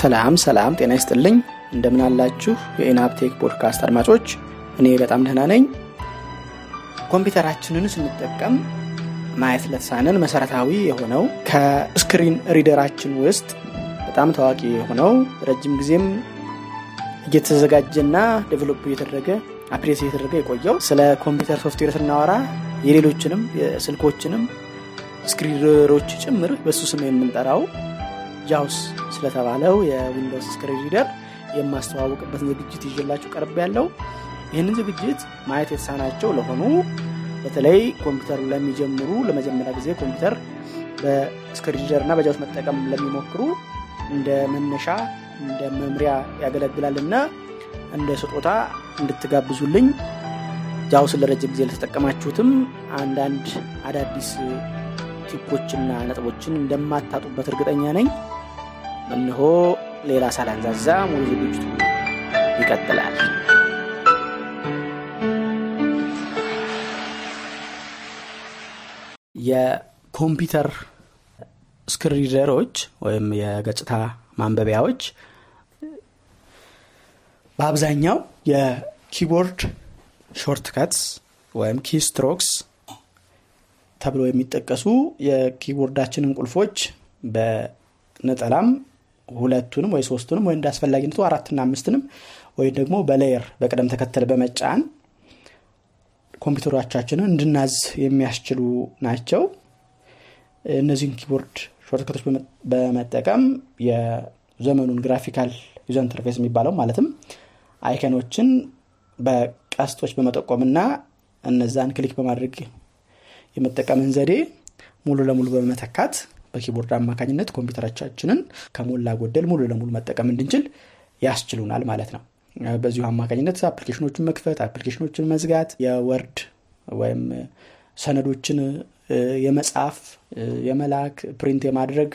ሰላም ሰላም፣ ጤና ይስጥልኝ። እንደምን አላችሁ የኢናፕቴክ ፖድካስት አድማጮች? እኔ በጣም ደህና ነኝ። ኮምፒውተራችንን ስንጠቀም ማየት ለተሳነን መሰረታዊ የሆነው ከ screen reader ኣችን ውስጥ በጣም ታዋቂ የሆነው ረጅም ጊዜም እየተዘጋጀና develop እየተደረገ update እየተደረገ የቆየው ስለ ኮምፒውተር ሶፍትዌር ስናወራ የሌሎችንም የስልኮችንም screen reader ኦች ጭምር በሱ ስም የምንጠራው JAWS ስለተባለው የ Windows screen reader የማስተዋወቅበትን ዝግጅት ይዤላችሁ ቀርቤያለሁ ይህንን ዝግጅት ማየት የተሳናቸው ለሆኑ በተለይ ኮምፒውተር ለሚጀምሩ ለመጀመሪያ ጊዜ ኮምፒውተር በ screen reader እና በ JAWS መጠቀም ለሚሞክሩ እንደ መነሻ እንደ መምሪያ ያገለግላል እና እንደ ስጦታ እንድትጋብዙልኝ ጃውስን ለረጅም ጊዜ ለተጠቀማችሁትም አንዳንድ አዳዲስ ቲፖችና ነጥቦችን እንደማታጡበት እርግጠኛ ነኝ እንሆ ሌላ ሳላንዛዛ ሙሉ ዝግጅቱ ይቀጥላል። የኮምፒውተር ስክሪደሮች ወይም የገጽታ ማንበቢያዎች በአብዛኛው የ keyboard shortcuts ወይም keystrokes ተብሎ የሚጠቀሱ የ keyboard አችንን ቁልፎች በነጠላም ሁለቱንም ወይ ሶስቱንም ወይ እንደ አራትና አምስትንም ወይም ደግሞ በ layer በቅደም ተከተል በመጫን ኮምፒውተሮቻችንን እንድናዝ የሚያስችሉ ናቸው። እነዚህን keyboard shortcut ኦች በመጠቀም የዘመኑን graphical user interface የሚባለው ማለትም icon ኦችን በቀስቶች በመጠቆምና እነዛን click በማድረግ የመጠቀምን ዘዴ ሙሉ ለሙሉ በመተካት በ keyboard አማካኝነት ኮምፒውተሮቻችንን ከሞላ ጎደል ሙሉ ለሙሉ መጠቀም እንድንችል ያስችሉናል ማለት ነው። በዚሁ አማካኝነት application ኦችን መክፈት application ኦችን መዝጋት የ Word ወይም ሰነዶችን የመጻፍ የመላክ print የማድረግ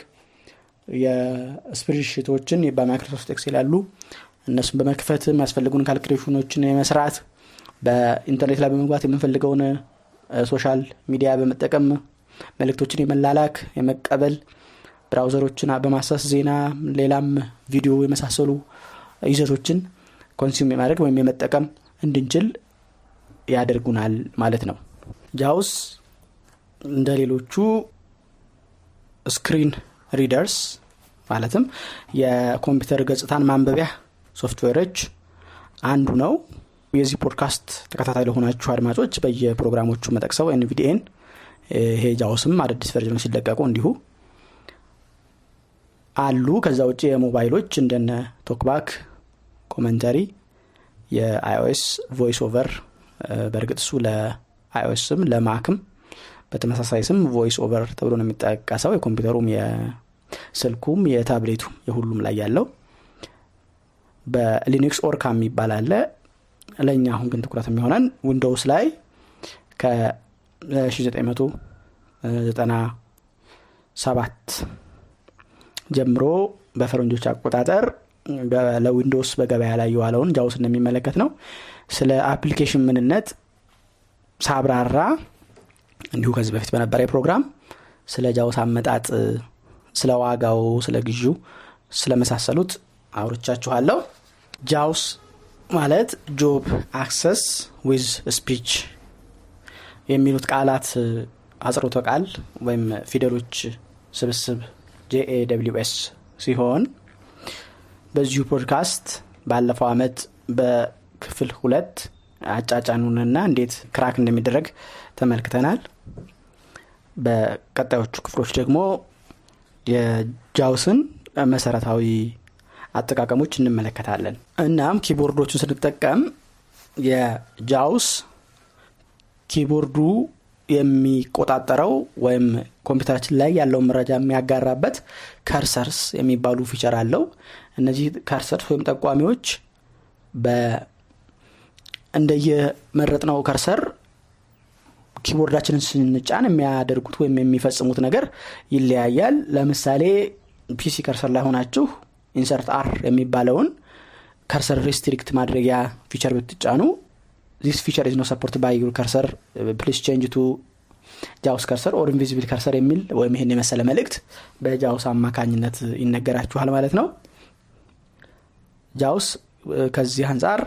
የ spreadsheet ኦችን በ Microsoft Excel ያሉ እነሱን በመክፈት የሚያስፈልጉን calculation ኦችን የመስራት በኢንተርኔት ላይ በመግባት የምንፈልገውን social media በመጠቀም መልእክቶችን የመላላክ የመቀበል browser ኦችን በማሰስ ዜና ሌላም ቪዲዮ የመሳሰሉ ይዘቶችን consume የማድረግ ወይም የመጠቀም እንድንችል ያደርጉናል ማለት ነው። JAWS እንደ ሌሎቹ screen readers ማለትም የኮምፒውተር ገጽታን ማንበቢያ ሶፍትዌሮች አንዱ ነው። የዚህ ፖድካስት ተከታታይ ለሆናችሁ አድማጮች በየፕሮግራሞቹ የምጠቅሰው NVDA ን ይሄ JAWS ም አዳዲስ version ኦች ሲለቀቁ እንዲሁ አሉ። ከዛ ውጭ የሞባይሎች እንደነ TalkBack Commentary የ iOS VoiceOver በእርግጥ እሱ ለአይኦኤስም ለማክም በተመሳሳይ ስም VoiceOver ተብሎ ነው የሚጠቀሰው። የኮምፒውተሩም የስልኩም የታብሌቱም የሁሉም ላይ ያለው በ Linux Orca የሚባል አለ። ለእኛ አሁን ግን ትኩረት የሚሆነን Windows ላይ ከ1997 ጀምሮ በፈረንጆች አቆጣጠር ለ Windows በገበያ ላይ የዋለውን JAWS እንደሚመለከት ነው። ስለ application ምንነት ሳብራራ እንዲሁ ከዚህ በፊት በነበረ ፕሮግራም ስለ JAWS አመጣጥ ስለ ዋጋው ስለ ግዢ ስለመሳሰሉት አውርቻችኋለሁ። JAWS ማለት Job Access With Speech የሚሉት ቃላት አጽሮተ ቃል ወይም ፊደሎች ስብስብ JAWS ሲሆን በዚሁ ፖድካስት ባለፈው አመት በክፍል ሁለት አጫጫኑንና እንዴት crack እንደሚደረግ ተመልክተናል። በቀጣዮቹ ክፍሎች ደግሞ የ JAWS ን መሰረታዊ አጠቃቀሞች እንመለከታለን። እናም keyboard ኦቹን ስንጠቀም የ JAWS keyboard ኡ የሚቆጣጠረው ወይም ኮምፒውተራችን ላይ ያለው መረጃ የሚያጋራበት cursors የሚባሉ feature አለው። እነዚህ cursors ወይም ጠቋሚዎች እንደየመረጥነው cursor keyboard አችንን ስንጫን የሚያደርጉት ወይም የሚፈጽሙት ነገር ይለያያል። ለምሳሌ PC cursor ላይ ሆናችሁ Insert R የሚባለውን cursor restrict ማድረጊያ feature ብትጫኑ this feature is not supported by your cursor please change to JAWS cursor or invisible cursor የሚል ወይም ይህን የመሰለ መልእክት በ JAWS አማካኝነት ይነገራችኋል ማለት ነው። JAWS ከዚህ አንጻር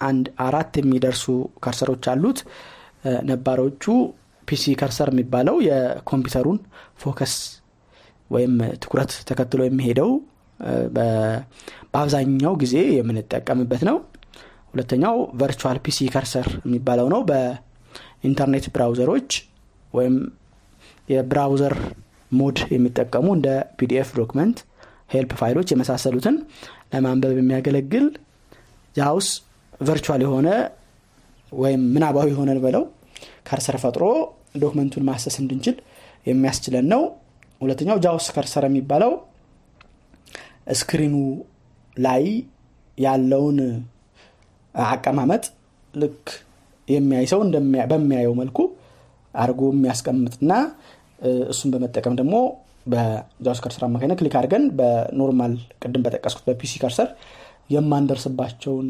አንድ አራት የሚደርሱ cursor ኦች አሉት። ነባሮቹ PC cursor የሚባለው የኮምፒውተሩን focus ወይም ትኩረት ተከትሎ የሚሄደው በአብዛኛው ጊዜ የምንጠቀምበት ነው ሁለተኛው virtual PC cursor የሚባለው ነው። በኢንተርኔት browser ኦች ወይም የ browser mode የሚጠቀሙ እንደ PDF document help file ኦች የመሳሰሉትን ለማንበብ የሚያገለግል JAWS virtual የሆነ ወይም ምናባዊ የሆነ በለው cursor ፈጥሮ document ኡን ማሰስ እንድንችል የሚያስችለን ነው። ሁለተኛው JAWS cursor የሚባለው screen ኡ ላይ ያለውን አቀማመጥ ልክ የሚያይ ሰው በሚያየው መልኩ አድርጎ የሚያስቀምጥና እሱን በመጠቀም ደግሞ በ JAWS cursor አማካኝነት click አድርገን በ normal ቅድም በጠቀስኩት በ PC cursor የማንደርስባቸውን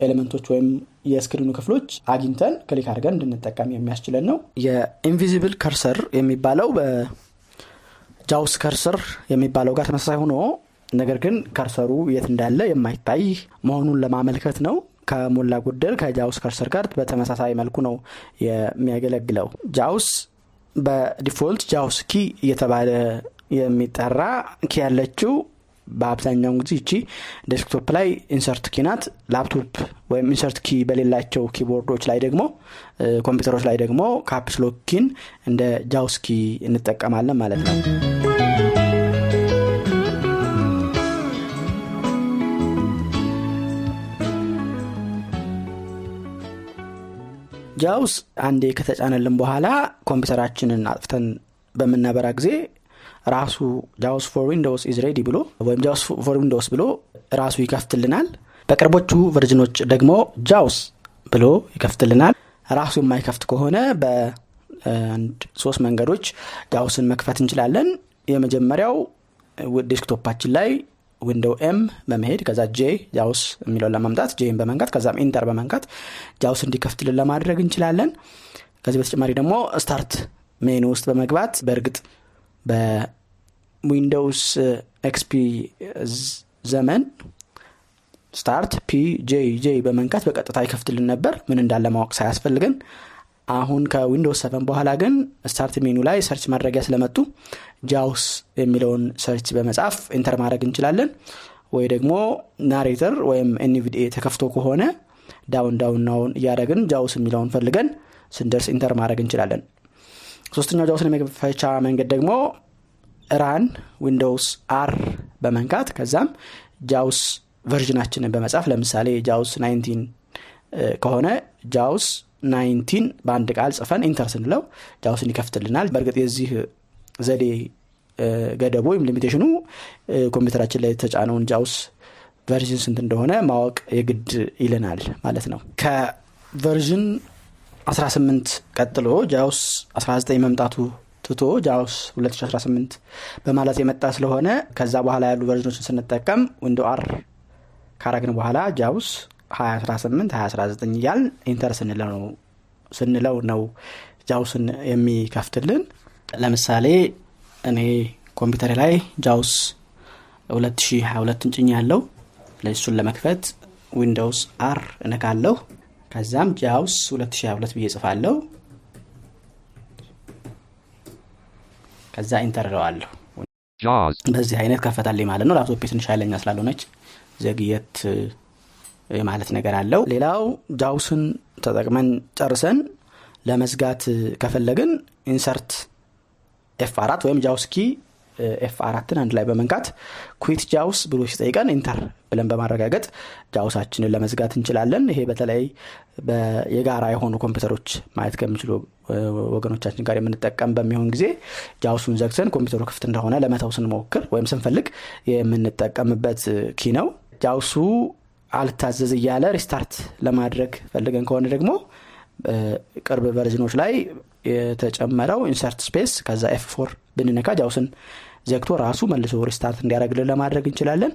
element ኦች ወይም የ screen ኡ ክፍሎች አግኝተን click አድርገን እንድንጠቀም የሚያስችለን ነው። የ invisible cursor የሚባለው በ JAWS cursor የሚባለው ጋር ተመሳሳይ ሆኖ ነገር ግን cursor ኡ የት እንዳለ የማይታይ መሆኑን ለማመልከት ነው። ከሞላ ጎደል ከ JAWS cursor ጋር በተመሳሳይ መልኩ ነው የሚያገለግለው። JAWS በ default JAWS key እየተባለ የሚጠራ key ያለችው በአብዛኛውን ጊዜ እቺ desktop ላይ Insert key ናት። ላፕቶፕ ወይም Insert key በሌላቸው keyboard ኦች ላይ ደግሞ ኮምፒውተሮች ላይ ደግሞ Caps Lock እንደ JAWS key እንጠቀማለን ማለት ነው JAWS አንዴ ከተጫነልን በኋላ ኮምፒውተራችንን አጥፍተን በምናበራ ጊዜ ራሱ JAWS for Windows is ready ብሎ ወይም JAWS for Windows ብሎ ራሱ ይከፍትልናል። በቅርቦቹ version ኦች ደግሞ JAWS ብሎ ይከፍትልናል። ራሱ የማይከፍት ከሆነ በአንድ ሶስት መንገዶች JAWS ን መክፈት እንችላለን። የመጀመሪያው desktop ኣችን ላይ Window M በመሄድ ከዛ J JAWS የሚለውን ለማምጣት J ን በመንካት ከዛም enter በመንካት JAWS እንዲከፍትልን ለማድረግ እንችላለን። ከዚህ በተጨማሪ ደግሞ start menu ውስጥ በመግባት በእርግጥ በ Windows XP ዘመን start P J J በመንካት በቀጥታ ይከፍትልን ነበር። ምን እንዳለ ማወቅ ሳያስፈልግን አሁን ከ Windows seven በኋላ ግን start menu ላይ search ማድረጊያ ስለመጡ JAWS የሚለውን search በመጻፍ enter ማድረግ እንችላለን። ወይ ደግሞ Narrator ወይም NVDA ተከፍቶ ከሆነ down down እያደረግን JAWS የሚለውን ፈልገን ስንደርስ enter ማድረግ እንችላለን። ሶስተኛው JAWS ን የመክፈቻ መንገድ ደግሞ run Windows R በመንካት ከዛም JAWS version ኣችንን በመጻፍ ለምሳሌ JAWS 19 ከሆነ JAWS 19 በአንድ ቃል ጽፈን enter ስንለው JAWS ን ይከፍትልናል። በእርግጥ የዚህ ዘዴ ገደቡ ወይም limitation ኑ ኮምፒውተራችን ላይ የተጫነውን ጃውስ version ስንት እንደሆነ ማወቅ የግድ ይልናል ማለት ነው። ከ version 18 ቀጥሎ JAWS 19 መምጣቱ ትቶ JAWS 2018 በማለት የመጣ ስለሆነ ከዛ በኋላ ያሉ version ኦችን ስንጠቀም Window R ካረግን በኋላ JAWS 2018 2019 እያልን enter ስንለው ነው JAWS ን የሚከፍትልን። ለምሳሌ እኔ ኮምፒውተር ላይ JAWS 2022 ጭኜ ያለው ለእሱን ለመክፈት Windows R እነካለሁ። ከዛም JAWS 2022 ብዬ ጽፋለሁ ከዛ enter እለዋለሁ። በዚህ አይነት ከፈታልኝ ማለት ነው። ላፕቶፕ ትንሽ ኃይለኛ ስላልሆነች ዘግየት የማለት ነገር አለው። ሌላው JAWS ን ተጠቅመን ጨርሰን ለመዝጋት ከፈለግን insert F አራት ወይም JAWS key F አራትን አንድ ላይ በመንካት quit JAWS ብሎ ሲጠይቀን enter ብለን በማረጋገጥ JAWS ኣችንን ለመዝጋት እንችላለን። ይሄ በተለይ የጋራ የሆኑ ኮምፒውተሮች ማየት ከሚችሉ ወገኖቻችን ጋር የምንጠቀም በሚሆን ጊዜ JAWS ኡን ዘግተን ኮምፒውተሩ ክፍት እንደሆነ ለመተው ስንሞክር ወይም ስንፈልግ የምንጠቀምበት key ነው። JAWS ኡ አልታዘዝ እያለ restart ለማድረግ ፈልገን ከሆነ ደግሞ ቅርብ version ኦች ላይ የተጨመረው insert space ከዛ F four ብንነካ JAWS ን ዘግቶ ራሱ መልሶ restart እንዲያደረግልን ለማድረግ እንችላለን።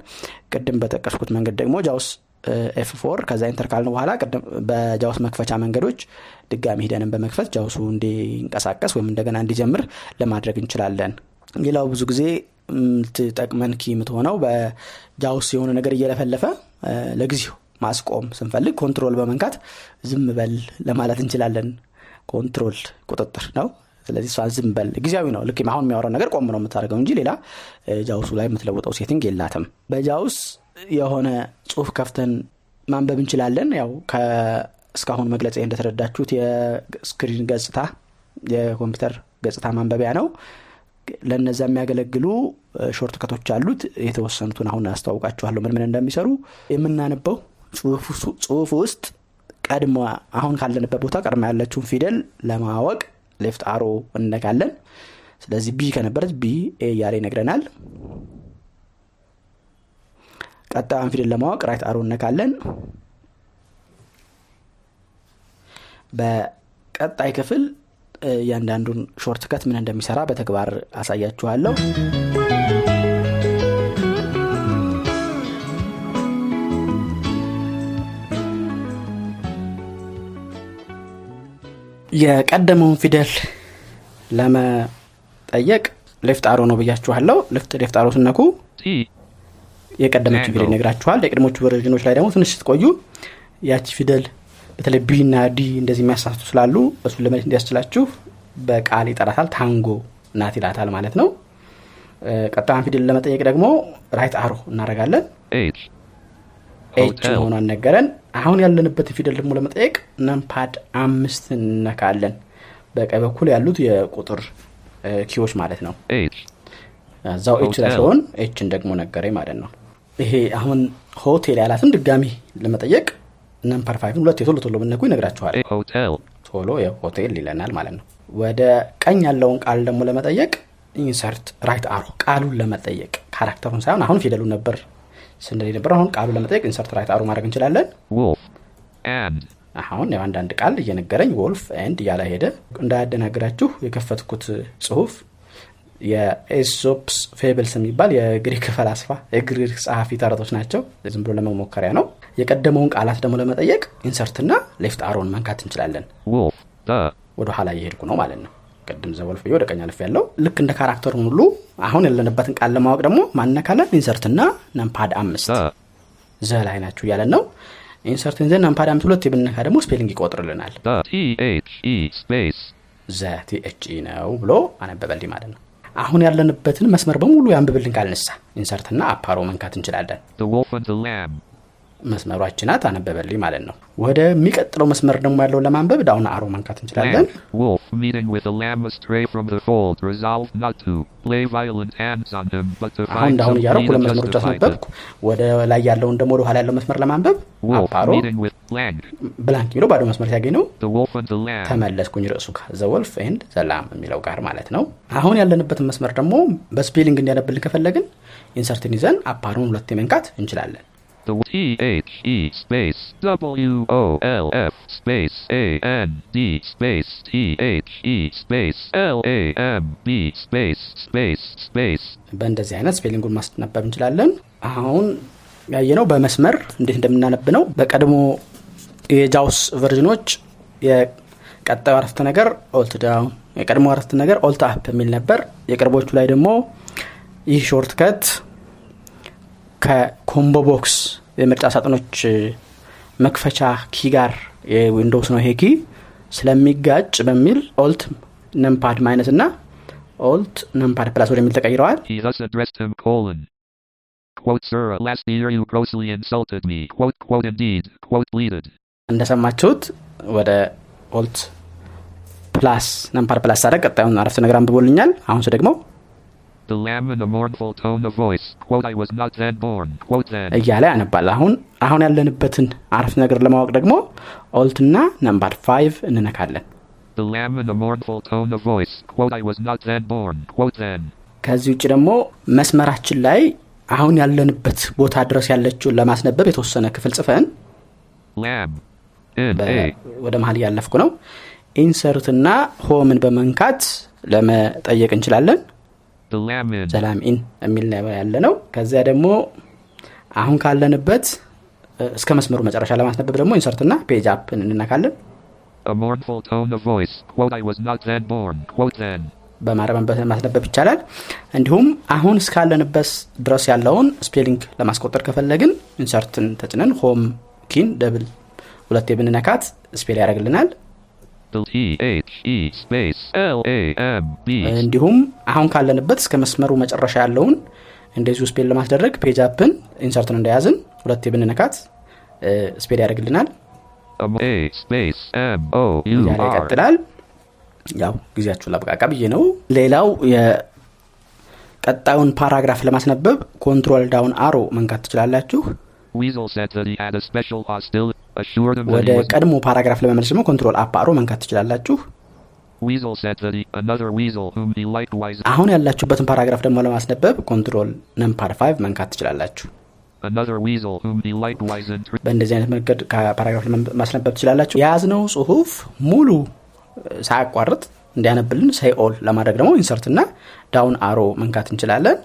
ቅድም በጠቀስኩት መንገድ ደግሞ JAWS F four ከዛ enter ካልን በኋላ በ JAWS መክፈቻ መንገዶች ድጋሚ ሂደንን በመክፈት JAWS ኡ እንዲንቀሳቀስ ወይም እንደገና እንዲጀምር ለማድረግ እንችላለን። ሌላው ብዙ ጊዜ የምትጠቅመን key የምትሆነው በ JAWS የሆነ ነገር እየለፈለፈ ለጊዜው ማስቆም ስንፈልግ control በመንካት ዝም በል ለማለት እንችላለን። control ቁጥጥር ነው። ስለዚህ እሷን ዝም በል ጊዜያዊ ነው። ልክ አሁን የሚያወራው ነገር ቆም ነው የምታደርገው እንጂ ሌላ JAWS ኡ ላይ የምትለውጠው setting የላትም። በ JAWS የሆነ ጽሁፍ ከፍተን ማንበብ እንችላለን። ያው እስካሁን መግለጫ እንደተረዳችሁት የ screen ገጽታ የኮምፒውተር ገጽታ ማንበቢያ ነው ለነዛ የሚያገለግሉ shortcut ኦች አሉት። የተወሰኑትን አሁን አስተዋውቃችኋለሁ ምን ምን እንደሚሰሩ። የምናነበው ጽሁፍ ውስጥ ቀድሞ አሁን ካለንበት ቦታ ቀድማ ያለችውን ፊደል ለማወቅ left arrow እነካለን ስለዚህ B ከነበረች B A እያለ ይነግረናል። ቀጣዩን ፊደል ለማወቅ right arrow እነካለን በቀጣይ ክፍል እያንዳንዱን shortcut ምን እንደሚሰራ በተግባር አሳያችኋለሁ። የቀደመውን ፊደል ለመጠየቅ left arrow ነው ብያችኋለሁ። left arrow ስነኩ የቀደመችው ፊደል ይነግራችኋል። የቀድሞቹ version ኦች ላይ ደግሞ ትንሽ ስትቆዩ ያቺ ፊደል በተለይ B እና D እንደዚህ የሚያሳስቱ ስላሉ እሱን ለመለየት እንዲያስችላችሁ በቃል ይጠራታል tango ናት ይላታል ማለት ነው። ቀጣዩን ፊደል ለመጠየቅ ደግሞ right arrow እናደረጋለን H መሆኗን ነገረን። አሁን ያለንበት ፊደል ደግሞ ለመጠየቅ numpad አምስት እነካለን በቀኝ በኩል ያሉት የቁጥር key ዎች ማለት ነው። እዛው H ላይ ሲሆን H ን ደግሞ ነገረኝ ማለት ነው። ይሄ አሁን ሆቴል ያላትን ድጋሚ ለመጠየቅ numpad five ን ሁለቴ ቶሎ ቶሎ ብነኩ ይነግራችኋል። ቶሎ ሆቴል ይለናል ማለት ነው። ወደ ቀኝ ያለውን ቃል ደግሞ ለመጠየቅ insert right arrow ቃሉን ለመጠየቅ character ኡን ሳይሆን አሁን ፊደሉ ነበር ስንል ነበር አሁን ቃሉን ለመጠየቅ insert right arrow ማድረግ እንችላለን። አሁን ያው አንዳንድ ቃል እየነገረኝ wolf and እያለ ሄደ። እንዳያደናግራችሁ የከፈትኩት ጽሁፍ የ Aesop's Fables የሚባል የግሪክ ፈላስፋ የግሪክ ጸሐፊ ተረቶች ናቸው። ዝም ብሎ ለመሞከሪያ ነው የቀደመውን ቃላት ደግሞ ለመጠየቅ insert ና left arrow ን መንካት እንችላለን። ወደ ኋላ እየሄድኩ ነው ማለት ነው። ቅድም the wolf ወደ ቀኝ አልፍ ያለው ልክ እንደ character ሁሉ አሁን ያለንበትን ቃል ለማወቅ ደግሞ ማነካለን insert ና numpad አምስት ዘ ላይ ናችሁ እያለን ነው። insert ን the numpad አምስት ሁለቴ ብነካ ደግሞ spelling ይቆጥርልናል። ዘ ቲኤችኢ ነው ብሎ አነበበልኝ ማለት ነው። አሁን ያለንበትን መስመር በሙሉ ያንብብልን ካልንሳ insert ና up arrow መንካት እንችላለን መስመሯች ናት አነበበልኝ ማለት ነው። ወደሚቀጥለው መስመር ደግሞ ያለውን ለማንበብ down arrow መንካት እንችላለን። አሁን እንዳሁን እያረኩ ሁለት መስመሮች አስነበብኩ ወደ ላይ ያለውን ደግሞ ወደ ኋላ ያለው መስመር ለማንበብ up arrow blank የሚለው ባዶ መስመር ሲያገኝ ነው። ተመለስኩኝ ርዕሱ The Wolf and the Lamb የሚለው ጋር ማለት ነው። አሁን ያለንበትን መስመር ደግሞ በ spelling እንዲያነብልን ከፈለግን insert ን ይዘን up arrow ኡን ሁለት መንካት እንችላለን The T H E space W O L F space A N D space T H E space L A M B space space space በእንደዚህ አይነት spelling ኡን ማስነበብ እንችላለን አሁን ያየነው በመስመር እንዴት እንደምናነብ ነው በቀድሞ የ JAWS version ኖች የቀጣዩ አረፍተ ነገር alt down የቀድሞ አረፍተ ነገር alt up የሚል ነበር የቅርቦቹ ላይ ደግሞ ይህ shortcut ከ combo box የምርጫ ሳጥኖች መክፈቻ key ጋር የ Windows ነው ይሄ key ስለሚጋጭ በሚል alt numpad minus እና alt numpad plus ወደሚል ተቀይረዋል He thus addressed him colon. Quote, sir, last year you grossly insulted me. Quote, quote, indeed. Quote, pleaded. እንደሰማችሁት ወደ alt plus numpad plus ሳደርግ ቀጣዩን አረፍተ ነገር አንብቦልኛል አሁን ደግሞ እያለ ያነባል አሁን አሁን ያለንበትን አረፍተ ነገር ለማወቅ ደግሞ alt ና numpad five እንነካለን The lamb in a mournful tone of voice. Quote, I was not then born. Quote, then. ከዚህ ውጭ ደግሞ መስመራችን ላይ አሁን ያለንበት ቦታ ድረስ ያለችውን ለማስነበብ የተወሰነ ክፍል ጽፈን. ወደ መሀል እያለፍኩ ነው insert ና home ን በመንካት ለመጠየቅ እንችላለን ኢን የሚል ነው ያለ ነው። ከዚያ ደግሞ አሁን ካለንበት እስከ መስመሩ መጨረሻ ለማስነበብ ደግሞ insert ና page up እንነካለን. በማረም ማስነበብ ይቻላል። እንዲሁም አሁን እስካለንበት ድረስ ያለውን spelling ለማስቆጠር ከፈለግን insert ን ተጭነን home key ን double ሁለት ብንነካት spell ያደርግልናል እንዲሁም አሁን ካለንበት እስከ መስመሩ መጨረሻ ያለውን እንደዚሁ spell ለማስደረግ page up ን insert ን እንደያዝን ሁለት ብንነካት spell ያደርግልናል። ይቀጥላል። ያው ጊዜያችሁን ላብቃቃ ብዬ ነው። ሌላው የቀጣዩን paragraph ለማስነበብ control down arrow መንካት ትችላላችሁ ወደ. ቀድሞ paragraph ለመመለስ ደግሞ control up arrow መንካት ትችላላችሁ አሁን ያላችሁበትን paragraph ደግሞ ለማስነበብ control numpad 5 መንካት ትችላላችሁ በእንደዚህ አይነት መንገድ ከ paragraph ማስነበብ ትችላላችሁ የያዝነው ጽሁፍ ሙሉ ሳያቋርጥ እንዲያነብልን say all ለማድረግ ደግሞ insert እና down arrow መንካት እንችላለን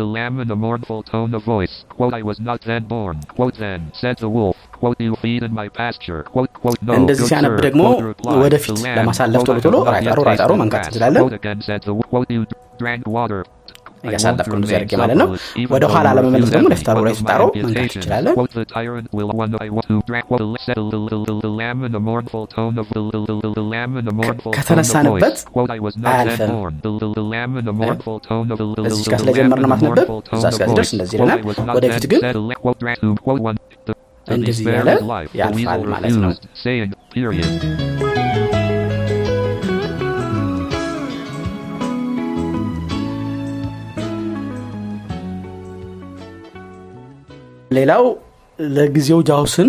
The lamb in a mournful tone of voice. Quote, I was not then born. Quote, then, said the wolf. Quote, you feed in my pasture. Quote, quote, no. እንደዚህ good ሲያነብ sir. ደግሞ Quote, replied, ወደፊት the lamb. ለማሳለፍ Quote, ቶሎ ቶሎ I have not ራይት yet አሮ ራይት አሮ tasted መንካት grass. እንችላለን Quote, again, said the wolf. Quote, you drank water. I won't እያሳለፍኩ ነው remain ያደርግ ማለት ነው supperless, even ወደ though ኋላ you ለመመለስ refuse ደግሞ every ሌፍት አሮ one ራይት of my አሮ መንካት invitations. እንችላለን Quote, the tyrant will one I want who drank quote, the, said the, the, the, the lamb in a mournful tone of the, the, the, the, the lamb in a mournful tone of ከተነሳንበት voice. Quote, I was not then አያልፍም። born. The, the, the lamb in a mournful tone of the, the, the, እዚህ the, ጋር the ስለጀመርን lamb in a ማስነበብ mournful tone እዛ of እስከዚህ ድረስ voice. እንደዚህ Quote, ይለናል I was not ወደፊት then ግን እንደዚህ. The ያልፋል ማለት ነው. ሌላው ለጊዜው JAWS ን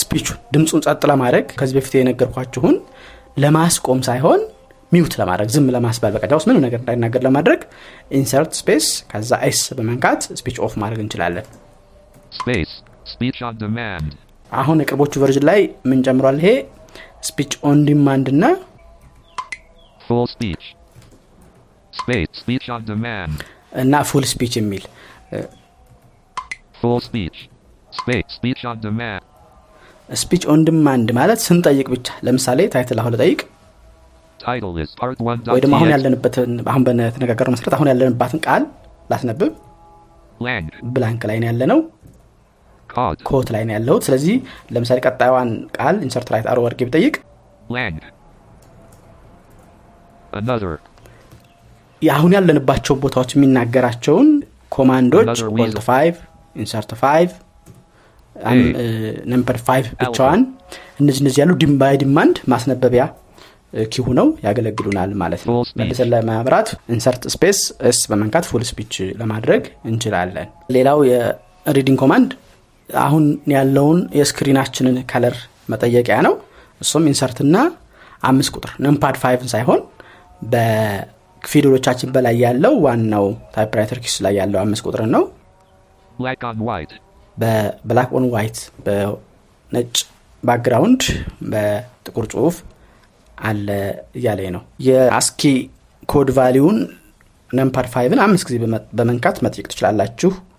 speech ኡን ድምፁን ጸጥ ለማድረግ ከዚህ በፊት የነገርኳችሁን ለማስቆም ሳይሆን mute ለማድረግ ዝም ለማስባል በቃ JAWS ምንም ነገር እንዳይናገር ለማድረግ insert space ከዛ S በመንካት speech off ማድረግ እንችላለን Space. አሁን የቅርቦቹ version ላይ ምን ጨምሯል ይሄ speech on demand እና. እና full speech የሚል. speech on demand ማለት ስንጠይቅ ብቻ ለምሳሌ title አሁን one. ወይ ደግሞ አሁን. ያለንበትን አሁን በተነጋገር መሰረት አሁን ያለንባትን ቃል ላስነብብ. blank ላይ ነው ያለነው. quote ላይ ነው ያለሁት ስለዚህ ለምሳሌ ቀጣዩዋን ቃል insert right arrow አድርጌ ብጠይቅ. አሁን ያለንባቸው ቦታዎች የሚናገራቸውን command ኦች alt. five insert five. number five ብቻዋን እነዚህ እነዚህ ያሉ by demand ማስነበቢያ key ሁነው ያገለግሉናል ማለት ነው. መልሰን ለማብራት insert space S በመንካት full speech ለማድረግ እንችላለን ሌላው የ reading command አሁን ያለውን የ screen ኣችንን color መጠየቂያ ነው እሱም insert ና አምስት ቁጥር numpad five ን ሳይሆን በፊደሎቻችን በላይ ያለው ዋናው typewriter keys ላይ ያለው አምስት ቁጥርን ነው. በ black on white በነጭ background በጥቁር ጽሁፍ አለ እያለኝ ነው የ ASCII code value ውን numpad five ን አምስት ጊዜ በመ- በመንካት መጠየቅ ትችላላችሁ AL character 97.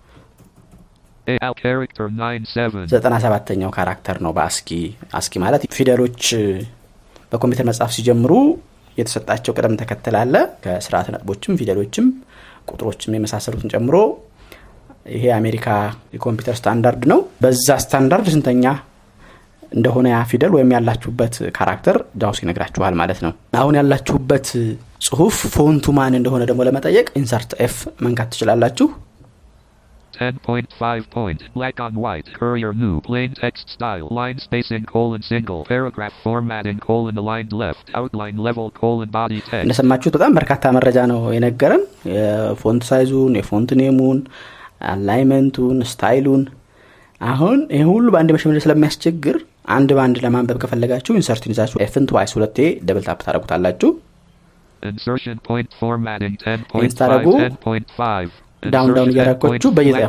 ዘጠና ሰባተኛው character ነው በ ASCII ASCII ማለት ፊደሎች በኮምፒውተር መጽሐፍ ሲጀምሩ የተሰጣቸው ቅደም ተከተል አለ። ከስርዓት ነጥቦችም ፊደሎችም ቁጥሮችም የመሳሰሉትን ጨምሮ ይሄ የአሜሪካ የኮምፒውተር ስታንዳርድ ነው። በዛ ስታንዳርድ ስንተኛ እንደሆነ ያ ፊደል ወይም ያላችሁበት character JAWS ይነግራችኋል ማለት ነው። አሁን ያላችሁበት ጽሁፍ font ኡ ማን እንደሆነ ደግሞ ለመጠየቅ insert F መንካት ትችላላችሁ 10.5 point. Black on white. Courier new. Plain text style. Line spacing colon single. Paragraph formatting colon aligned left. Outline level colon body text. እንደሰማችሁት በጣም በርካታ መረጃ ነው የነገረን የፎንት ሳይዙን የፎንት ኔሙን አላይመንቱን ስታይሉን አሁን ይህ ሁሉ በአንድ መሸመድ ስለሚያስቸግር አንድ በአንድ ለማንበብ ከፈለጋችሁ insert ን ይዛችሁ F ን twice ሁለቴ double tap ታደረጉታላችሁ Insertion down down እያደረኳችሁ በየዚያ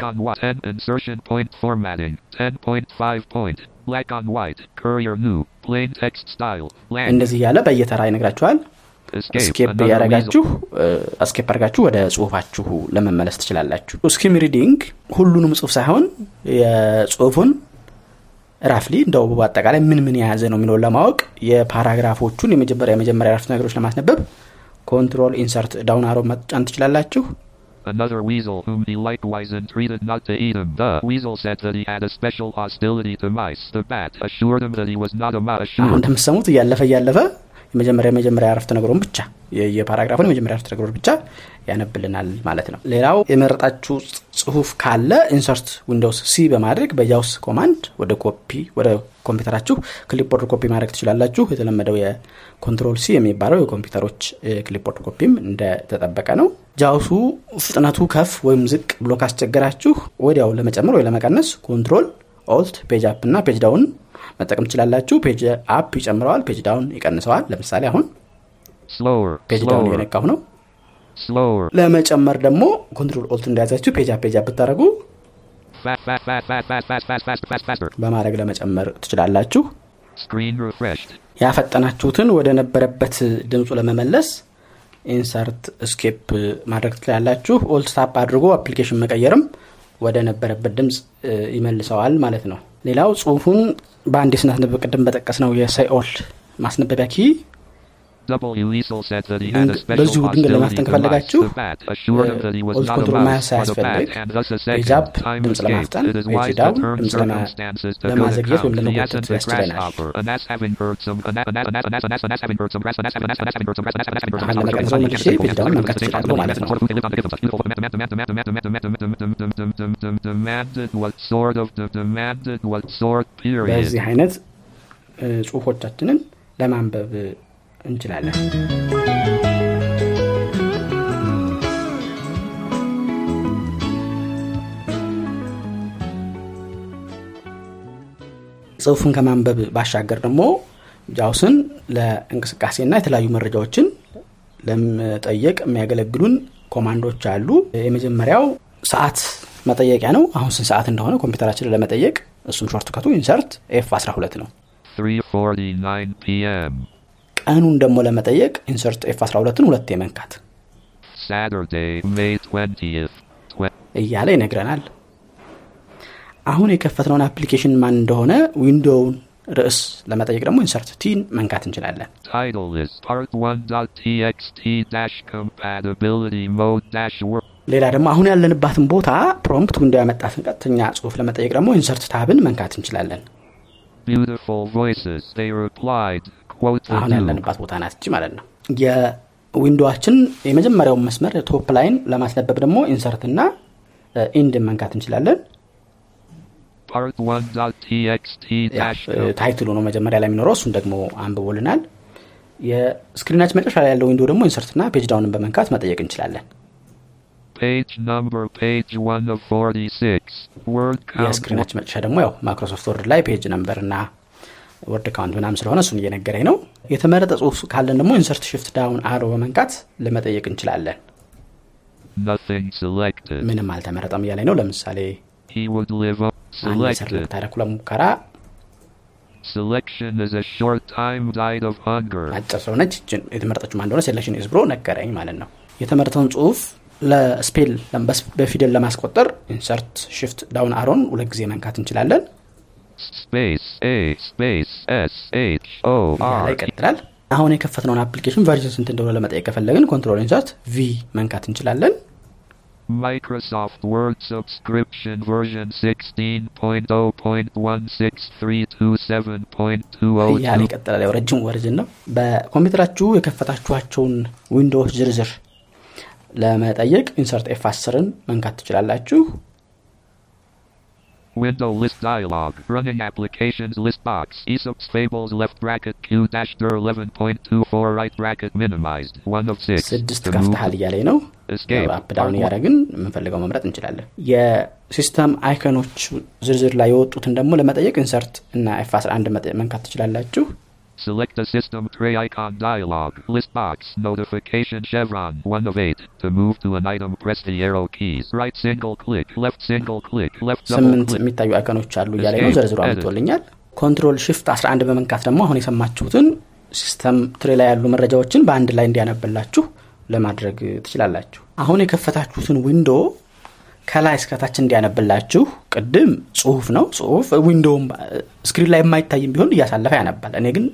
እንደዚህ እያለ በየተራ ይነግራችኋል። escape ያደረጋችሁ escape አድርጋችሁ ወደ ጽሁፋችሁ ለመመለስ ትችላላችሁ። skim reading ሁሉንም ጽሁፍ ሳይሆን የጽሁፉን roughly እንደው አጠቃላይ ምን ምን የያዘ ነው የሚለውን ለማወቅ የ paragraph ኦቹን የመጀመሪያ የመጀመሪያ ራፍት ነገሮች ለማስነበብ control insert down arrow መጫን ትችላላችሁ። Another weasel whom he likewise entreated not to eat him. The weasel said that he had a special hostility to mice. The bat assured him that he was not a mouse. አሁን Assured እንደምትሰሙት እያለፈ እያለፈ የመጀመሪያ የመጀመሪያ አረፍተ ነገሩን ብቻ የ paragraph ኡን የመጀመሪያ አረፍተ ነገሮች ብቻ ያነብልናል ማለት ነው። ሌላው የመረጣችሁ ጽሁፍ ካለ insert Windows C በማድረግ በ JAWS command ወደ ኮፒ ወደ ኮምፒውተራችሁ clipboard copy ማድረግ ትችላላችሁ። የተለመደው የ control C የሚባለው የኮምፒውተሮች clipboard copy ም እንደተጠበቀ ነው። JAWS ኡ ፍጥነቱ ከፍ ወይም ዝቅ ብሎ ካስቸገራችሁ ወዲያው ለመጨመር ወይ ለመቀነስ control alt page up እና page down መጠቀም ትችላላችሁ። page up ይጨምረዋል፣ page down ይቀንሰዋል። ለምሳሌ አሁን page down እየነካሁ ነው። ለመጨመር ደግሞ control alt እንደያዛችሁ page up page up ብታደረጉ በማድረግ ለመጨመር ትችላላችሁ። ያፈጠናችሁትን ወደ ነበረበት ድምፁ ለመመለስ insert escape ማድረግ ትችላላችሁ። alt tab አድርጎ application መቀየርም ወደ ነበረበት ድምፅ ይመልሰዋል ማለት ነው። ሌላው ጽሁፉን በአንድ ስናስነብብ ቅድም በጠቀስነው የሳይኦል ማስነበቢያ ኪ በዚሁ ድንገት ለማፍጠን ከፈለጋችሁ ኦልት ኮንትሮል ማያዝ ሳያስፈልግ ሪዛፕ ድምፅ ለማፍጠን ሪጅዳው ድምፅ ለማዘግየት ወይም ለመጎተት ያስችለናል። አንድ መቀንዘው መልሼ ሪጅዳውን መምቀት እችላለሁ ማለት ነው። በዚህ አይነት ጽሁፎቻችንን ለማንበብ እንችላለን። ጽሁፉን ከማንበብ ባሻገር ደግሞ ጃውስን ለእንቅስቃሴና የተለያዩ መረጃዎችን ለመጠየቅ የሚያገለግሉን ኮማንዶች አሉ። የመጀመሪያው ሰዓት መጠየቂያ ነው። አሁን ስንት ሰዓት እንደሆነ ኮምፒውተራችንን ለመጠየቅ እሱም shortcut ኡ insert F 12 ነው። 3:49 p.m. ቀኑን ደግሞ ለመጠየቅ ኢንሰርት F 12 ን ሁለት የመንካት Saturday, May 20th. Twe- እያለ ይነግረናል። አሁን የከፈትነውን application ማን እንደሆነ window ውን ርዕስ ለመጠየቅ ደግሞ insert T ን መንካት እንችላለን። Title is part 1.txt dash compatibility mode dash work. ሌላ ደግሞ አሁን ያለንባትን ቦታ prompt window ያመጣትን ቀጥተኛ ጽሁፍ ለመጠየቅ ደግሞ insert tab ን መንካት እንችላለን። አሁን. ያለንባት ቦታ ናት ማለት ነው። የ window ዋችን የመጀመሪያውን መስመር top line ለማስነበብ ደግሞ insert እና end ን መንካት እንችላለን። Part 1.txt ያ dash እ, title ኡ ነው መጀመሪያ ላይ የሚኖረው እሱን ደግሞ አንብቦልናል። የስክሪናችን መጨረሻ ላይ ያለው ዊንዶ ደግሞ ኢንሰርትና ፔጅ ዳውንን በመንካት መጠየቅ እንችላለን። page number page 1 of 46. Word count የስክሪናችን መጨረሻ ደግሞ ያው Microsoft Word ላይ page number እና word count ምናምን ስለሆነ እሱን እየነገረኝ ነው። የተመረጠ ጽሁፍ ካለን ደግሞ insert shift down arrow በመንካት ለመጠየቅ እንችላለን።. ምንም አልተመረጠም እያለኝ ነው። ለምሳሌ Selected. ታረኩ ለሙከራ. አጭር ስለሆነች የተመረጠችው ማን እንደሆነ selection is ብሎ ነገረኝ ማለት ነው። የተመረጠውን ጽሁፍ ለ spell በፊደል ለማስቆጠር insert shift down arrow ን ሁለት ጊዜ መንካት እንችላለን። ይቀጥላል። አሁን የከፈትነውን application version ስንት እንደሆነ ለመጠየቅ ከፈለግን control insert V መንካት እንችላለን። Microsoft Word subscription version እያለ 16.016327.202. ይቀጥላል። ያው ረጅም version ነው። በኮምፒውተራችሁ የከፈታችኋቸውን window ዎች ዝርዝር ለመጠየቅ insert F 10 ን መንካት ትችላላችሁ። Window list dialog. Running applications list box. Aesop's Fables left bracket Q dash dir 11.24 right bracket minimized. 1 of 6. ስድስት ከፍተሃል እያለኝ ነው።. up down እያደረግን የምንፈልገው መምረጥ እንችላለን። የ system icon ኦች ዝርዝር ላይ የወጡትን ደግሞ ለመጠየቅ insert እና F 11 መጠ- መንካት ትችላላችሁ። Select the system tray icon dialog. List box. Notification chevron. 1 of 8. To move to an item, press the arrow keys. Right single click. Left single click. Left double click. የሚታዩ icon ኦች አሉ እያለኝ ነው።. ዝርዝሩ አምጥቶልኛል። control shift 11 በመንካት ደግሞ አሁን የሰማችሁትን system tray ላይ ያሉ መረጃዎችን በአንድ ላይ እንዲያነብላችሁ ለማድረግ ትችላላችሁ። አሁን የከፈታችሁትን window ከላይ እስከታች እንዲያነብላችሁ ቅድም ጽሁፍ ነው ጽሁፍ window ም screen ላይ የማይታይም ቢሆን እያሳለፈ ያነባል። እኔ ግን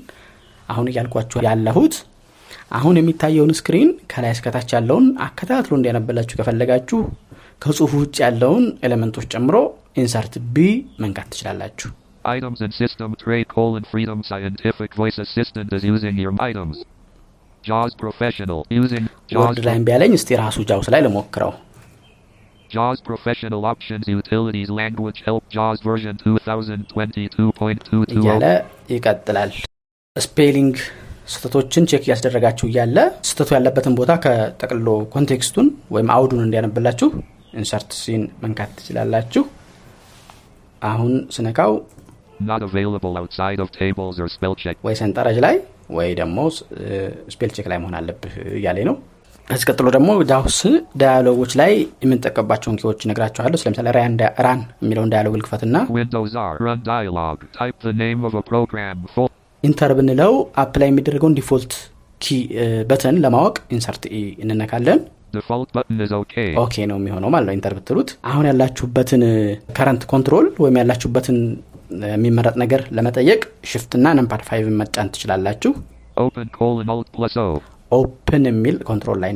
አሁን እያልኳችሁ ያለሁት አሁን የሚታየውን screen ከላይ እስከታች ያለውን አከታትሎ እንዲያነበላችሁ ከፈለጋችሁ ከጽሁፉ ውጭ ያለውን element ኦች ጨምሮ insert B መንካት ትችላላችሁ Items in system tray colon freedom scientific voice assistant is using your items. JAWS professional using JAWS Word ላይ እምቢ ያለኝ እስቲ ራሱ JAWS ላይ ልሞክረው JAWS professional options utilities language help JAWS version 2022.22 እያለ ይቀጥላል። Spelling ስህተቶችን check እያስደረጋችሁ እያለ ስህተቱ ያለበትን ቦታ ጠቅልሎ context ኡን ወይም አውዱን እንዲያነብላችሁ insert C ን መንካት ትችላላችሁ። አሁን ስነካው. ወይ ሰንጠረዥ ላይ ወይ ደግሞ spell check ላይ መሆን አለብህ እያለ ነው ከዚህ ቀጥሎ ደግሞ JAWS dialog ኦች ላይ የምንጠቀምባቸውን key ዎች ነግራችኋለሁ ስለምሳሌ Run የሚለውን dialog ልክፈትና enter ብንለው app ላይ የሚደረገውን default key button ለማወቅ insert እንነካለን. OK ነው የሚሆነው ማለት ነው enter ብትሉት። አሁን ያላችሁበትን current control ወይም ያላችሁበትን የሚመረጥ ነገር ለመጠየቅ shift ና numpad five ን መጫን ትችላላችሁ Open የሚል control ላይ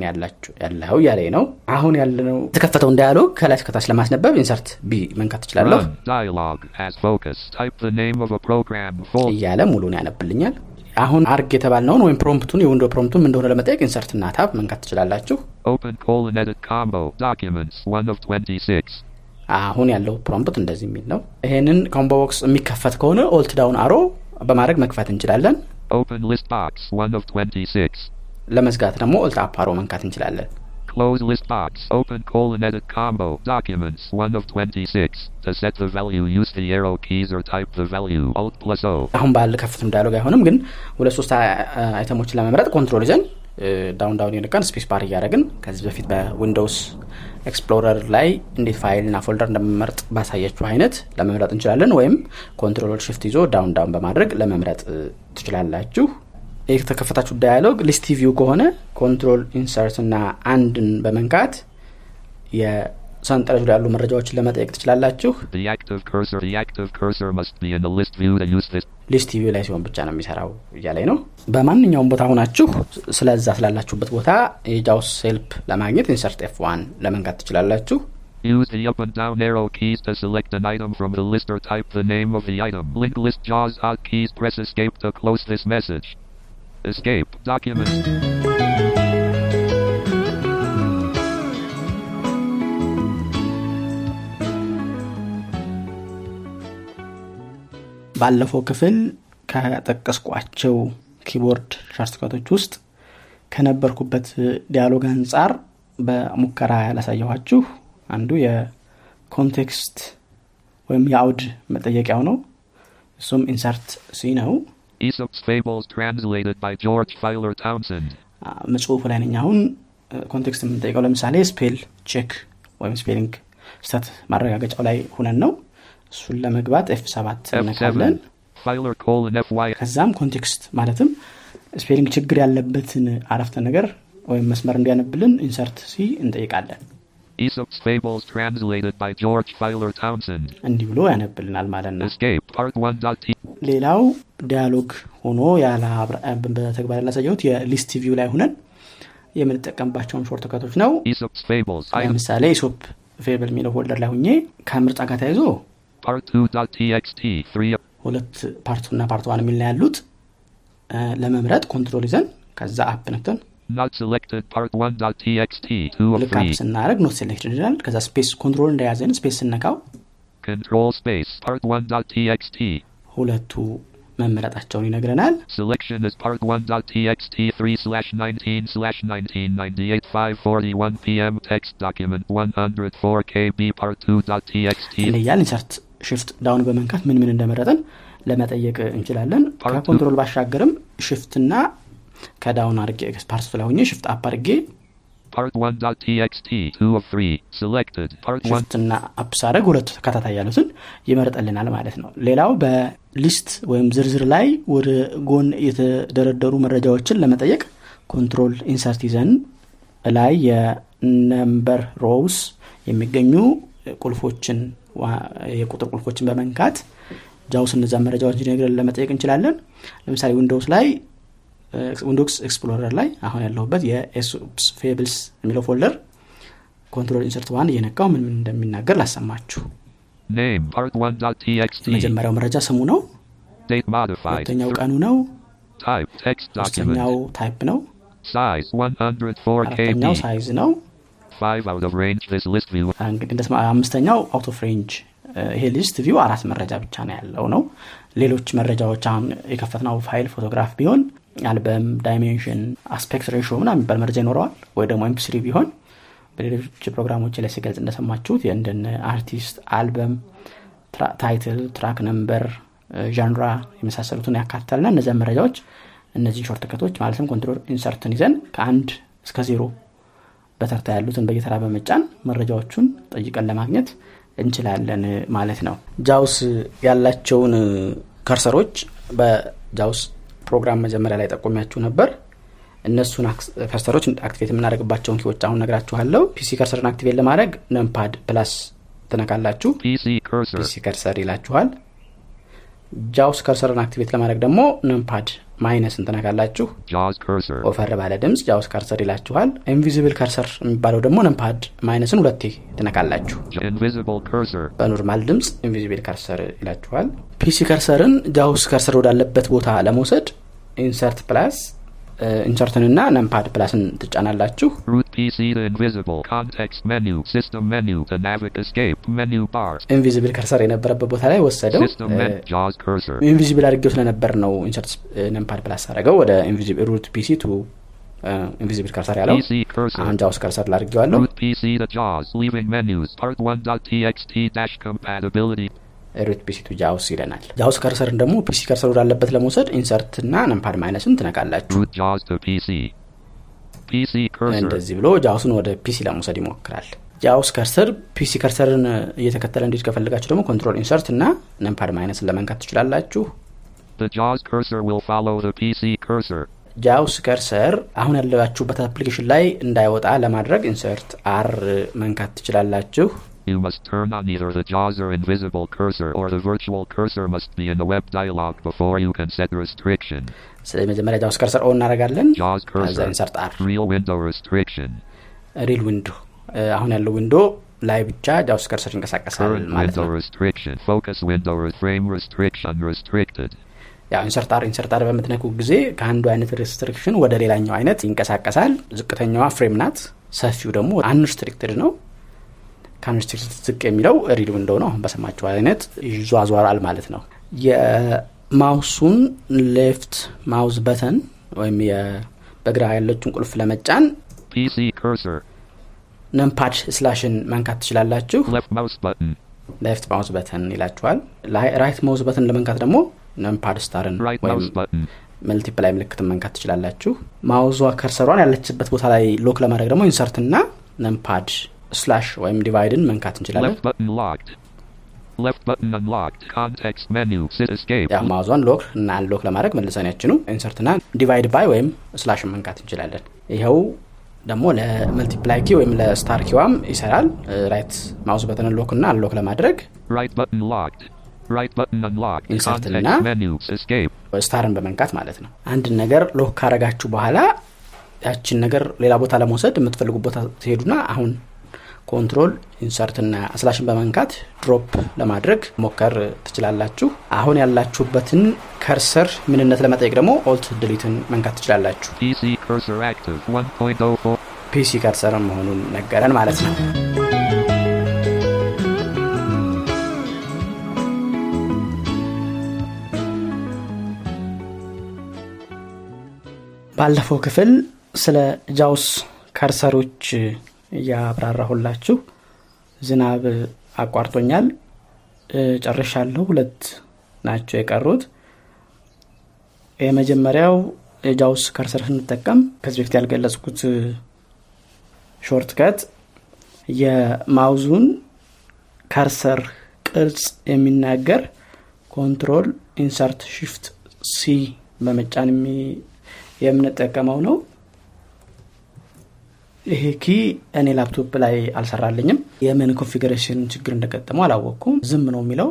ያለው እያለ ነው አሁን ያለነው የተከፈተውን dialog ከላይ እስከታች ለማስነበብ insert B መንካት ትችላለሁ Run dialog has focus. Type the name of a program. Full እያለ ሙሉን ያነብልኛል አሁን አርግ የተባልነውን ወይም prompt ኡን የ window prompt ኡን ምን እንደሆነ ለመጠየቅ insert ና tab መንካት ትችላላችሁ open colon edit combo documents 1 of 26. አሁን ያለው prompt እንደዚህ የሚል ነው ይሄንን combo box የሚከፈት ከሆነ alt down arrow በማድረግ መክፈት እንችላለን Open list box 1 of 26. ለመዝጋት ደግሞ alt up arrow መንካት እንችላለን Close list box. Open colon edit combo. Documents 1 of 26. To set the value, use the arrow keys or type the value. Alt plus O. አሁን ባለ ከፍትም dialog አይሆንም ግን ሁለት ሶስት item ኦችን ለመምረጥ control ይዘን down down የነካን space bar እያደረግን ከዚህ በፊት በ Windows Explorer ላይ እንዴት file ና folder እንደምመርጥ ባሳያችሁ አይነት ለመምረጥ እንችላለን ወይም control shift ይዞ down down በማድረግ ለመምረጥ ትችላላችሁ የተከፈታችሁ dialog list view ከሆነ control insert እና አንድን በመንካት የሰንጠረዥ ላይ ያሉ መረጃዎችን ለመጠየቅ ትችላላችሁ. list view ላይ ሲሆን ብቻ ነው የሚሰራው እያለ ነው በማንኛውም ቦታ ሆናችሁ ስለዛ ስላላችሁበት ቦታ የጃውስ ሄልፕ ለማግኘት ኢንሰርት ኤፍ ዋን ለመንካት ትችላላችሁ Use the up and down arrow keys to select an item from the list or type the name of the item. Link list JAWS hotkeys. Press escape to close this message. Escape. Documents. ባለፈው ክፍል ከጠቀስኳቸው keyboard shortcut ኦች ውስጥ ከነበርኩበት dialog አንጻር በሙከራ ያላሳየኋችሁ አንዱ የ context ወይም የአውድ መጠየቂያው ነው እሱም insert C ነው Aesop's Fables translated by George Fyler Townsend. አ፣ ጽሁፉ ላይ ነኝ አሁን context የምንጠይቀው ለምሳሌ spell check ወይም spelling ስተት ማረጋገጫው ላይ ሁነን ነው እሱን ለመግባት F ሰባት እነካለን F7. Fyler colon FY. ከዛም context ማለትም spelling ችግር ያለበትን አረፍተ ነገር ወይም መስመር እንዲያነብልን insert C እንጠይቃለን Aesop's Fables translated by George Fyler Townsend. እንዲህ ብሎ ያነብልናል ማለት ነው Escape. Part 1.t. ሌላው dialog ሆኖ ያለ በተግባር ያላሳየሁት የ list view ላይ ሁነን የምንጠቀምባቸውን shortcut ኦች ነው. ለምሳሌ Aesop Fable የሚለው folder ላይ ሁኜ ከምርጫ ጋር ተያይዞ Part 2.txt. 3 ሁለት part two እና part one የሚል ያሉት ለመምረጥ control ይዘን ከዛ up ነክተን Not selected. Part 1.txt. 2 of ልክ up 3. ስናደረግ not selection ይላል ከዛ space control እንደያዘን space ስነካው Control space. Part 1.txt. ሁለቱ መመረጣቸውን ይነግረናል Selection is part 1.txt 3 slash 19 slash 1998 541 p.m. Text document 104 KB part 2.txt. ይላል insert shift down በመንካት ምን ምን እንደመረጠን ለመጠየቅ እንችላለን. ከ control ባሻገርም shift ና ከ down አድርጌ part two ላይ ሆኜ shift up አድርጌ Part 1.txt 2 of 3. Selected. Part 1. shift ና up ሳደርግ ሁለቱ ተከታታይ ያሉትን ይመርጠልናል ማለት ነው ሌላው በ list ወይም ዝርዝር ላይ ወደ ጎን የተደረደሩ መረጃዎችን ለመጠየቅ control insert ይዘን ላይ የ number rows የሚገኙ ቁልፎችን የቁጥር ቁልፎችን በመንካት JAWS እነዛ መረጃዎች እንዲነግረን ለመጠየቅ እንችላለን ለምሳሌ Windows ላይ Windows Explorer ላይ አሁን ያለሁበት የ Aesop's Fables የሚለው folder control insert one እየነካው ምን ምን እንደሚናገር ላሰማችሁ Name part1.txt. የመጀመሪያው መረጃ ስሙ ነው. ሁለተኛው ቀኑ ነው ሶስተኛው. type ነው Size 104 አራተኛው. size ነው 5 out of range. This list view. እንግዲህ እንደስማ አምስተኛው out of range ይሄ list view አራት መረጃ ብቻ ነው ያለው ነው ሌሎች መረጃዎች አሁን የከፈትነው ፋይል ፎቶግራፍ ቢሆን አልበም dimension aspect ratio ምና የሚባል መረጃ ይኖረዋል። ወይ ደግሞ MP3 ቢሆን በሌሎች ፕሮግራሞች ላይ ሲገልጽ እንደሰማችሁት የእንደነ አርቲስት አልበም title track number genre የመሳሰሉትን ያካትታልና እነዚያን መረጃዎች እነዚህ shortcut ኦች ማለትም control insert ን ይዘን ከአንድ እስከ ዜሮ በተርታ ያሉትን በየተራ በመጫን መረጃዎቹን ጠይቀን ለማግኘት እንችላለን ማለት ነው። JAWS ያላቸውን cursor ኦች በ JAWS ፕሮግራም መጀመሪያ ላይ ጠቆሚያችሁ ነበር እነሱን cursor ኦች activate የምናደርግባቸውን key ዎች አሁን ነግራችኋለሁ PC cursor ን activate ለማድረግ numpad plus ትነካላችሁ. PC cursor ይላችኋል JAWS cursor ን activate ለማድረግ ደግሞ numpad minus እንትነካላችሁ JAWS cursor. ኦፈር ባለ ድምፅ JAWS cursor ይላችኋል invisible cursor የሚባለው ደግሞ numpad minus ን ሁለቴ ትነካላችሁ J- Invisible cursor. በ normal ድምፅ invisible cursor ይላችኋል PC cursor ን JAWS cursor ወዳለበት ቦታ ለመውሰድ insert plus insert ንና numpad plus ን ትጫናላችሁ Route PC to invisible. Context menu. System menu to navic escape. Menu bar. invisible cursor የነበረበት ቦታ ላይ ወሰደው. invisible አድርጌው ስለነበር ነው insert numpad plus አደረገው ወደ route PC to invisible cursor ያለው. አሁን JAWS cursor ላድርጌዋለሁ Route PC to JAWS. Leaving menus. Part 1.txt dash compatibility. ሩት ፒሲ ቱ ጃውስ ይለናል JAWS cursor ን ደግሞ PC cursor ወዳለበት ለመውሰድ insert እና numpad minus ን ትነካላችሁ Route JAWS to PC. PC cursor. እንደዚህ ብሎ JAWS ን ወደ PC ለመውሰድ ይሞክራል JAWS cursor PC cursor ን እየተከተለ እንዲሄድ ከፈለጋችሁ ደግሞ control insert እና numpad minus ን ለመንካት ትችላላችሁ The JAWS cursor will follow the PC cursor. JAWS cursor አሁን ያለባችሁበት application ላይ እንዳይወጣ ለማድረግ insert R መንካት ትችላላችሁ You must turn on either the JAWS or invisible cursor or the virtual cursor must be in the web dialog before you can set restriction. ስለዚህ መጀመሪያ ጃውስ ከርሰር ኦ እናደረጋለን JAWS ከዛ cursor. ኢንሰርት አር Real window restriction. ሪል ዊንዶ አሁን ያለው ዊንዶ ላይ ብቻ ጃውስ ከርሰር ይንቀሳቀሳል Current ማለት window ነው restriction. Focus window re- frame restriction restricted. ያው ኢንሰርታር ኢንሰርታር በምትነኩ ጊዜ ከአንዱ አይነት ሬስትሪክሽን ወደ ሌላኛው አይነት ይንቀሳቀሳል ዝቅተኛዋ ፍሬም ናት ሰፊው ደግሞ አንሪስትሪክትድ ነው ከ unrestricted ዝቅ የሚለው real window ነው አሁን በሰማችሁ አይነት ይዟዟራል ማለት ነው የ mouse ኡን left mouse button ወይም በግራ ያለችን ቁልፍ ለመጫን PC cursor. numpad slash ን መንካት ትችላላችሁ Left mouse button. left mouse button ይላችኋል right mouse button ለመንካት ደግሞ numpad star ን Right ወይም mouse button. multiply ምልክትን መንካት ትችላላችሁ mouse ዋ cursor ዋን ያለችበት ቦታ ላይ lock ለማድረግ ደግሞ insert እና numpad slash ወይም divide ን መንካት እንችላለን Left button locked. Left button unlocked. Context menu. Sit escape. ያ mouse ዋን lock እና unlock ለማድረግ መልሰን ያችኑ insert እና divide by ወይም slash ን መንካት እንችላለን ይኸው ደግሞ ለ multiply key ወይም ለ star key ዋም ይሰራል right mouse button lock እና unlock ለማድረግ Right button locked. Right button unlocked. Insert Context እና- menu. Escape. star ን በመንካት ማለት ነው አንድን ነገር lock ካረጋችሁ በኋላ ያችን ነገር ሌላ ቦታ ለመውሰድ የምትፈልጉ ቦታ ትሄዱና አሁን control insert እና slash ን በመንካት drop ለማድረግ ሞከር ትችላላችሁ። አሁን ያላችሁበትን cursor ምንነት ለመጠየቅ ደግሞ alt delete ን መንካት ትችላላችሁ። PC cursor active 1.04. PC cursor መሆኑን ነገረን ማለት ነው። ባለፈው ክፍል ስለ JAWS cursor ኦች እያብራራሁላችሁ ዝናብ አቋርጦኛል። ጨርሻለሁ። ሁለት ናቸው የቀሩት። የመጀመሪያው የ JAWS cursor ስንጠቀም ከዚህ በፊት ያልገለጽኩት shortcut የ mouse ኡን cursor ቅርጽ የሚናገር control insert shift C በመጫን የምንጠቀመው ነው ይሄ key እኔ ላፕቶፕ ላይ አልሰራልኝም የምን configuration ችግር እንደገጠመው አላወቅኩም ዝም ነው የሚለው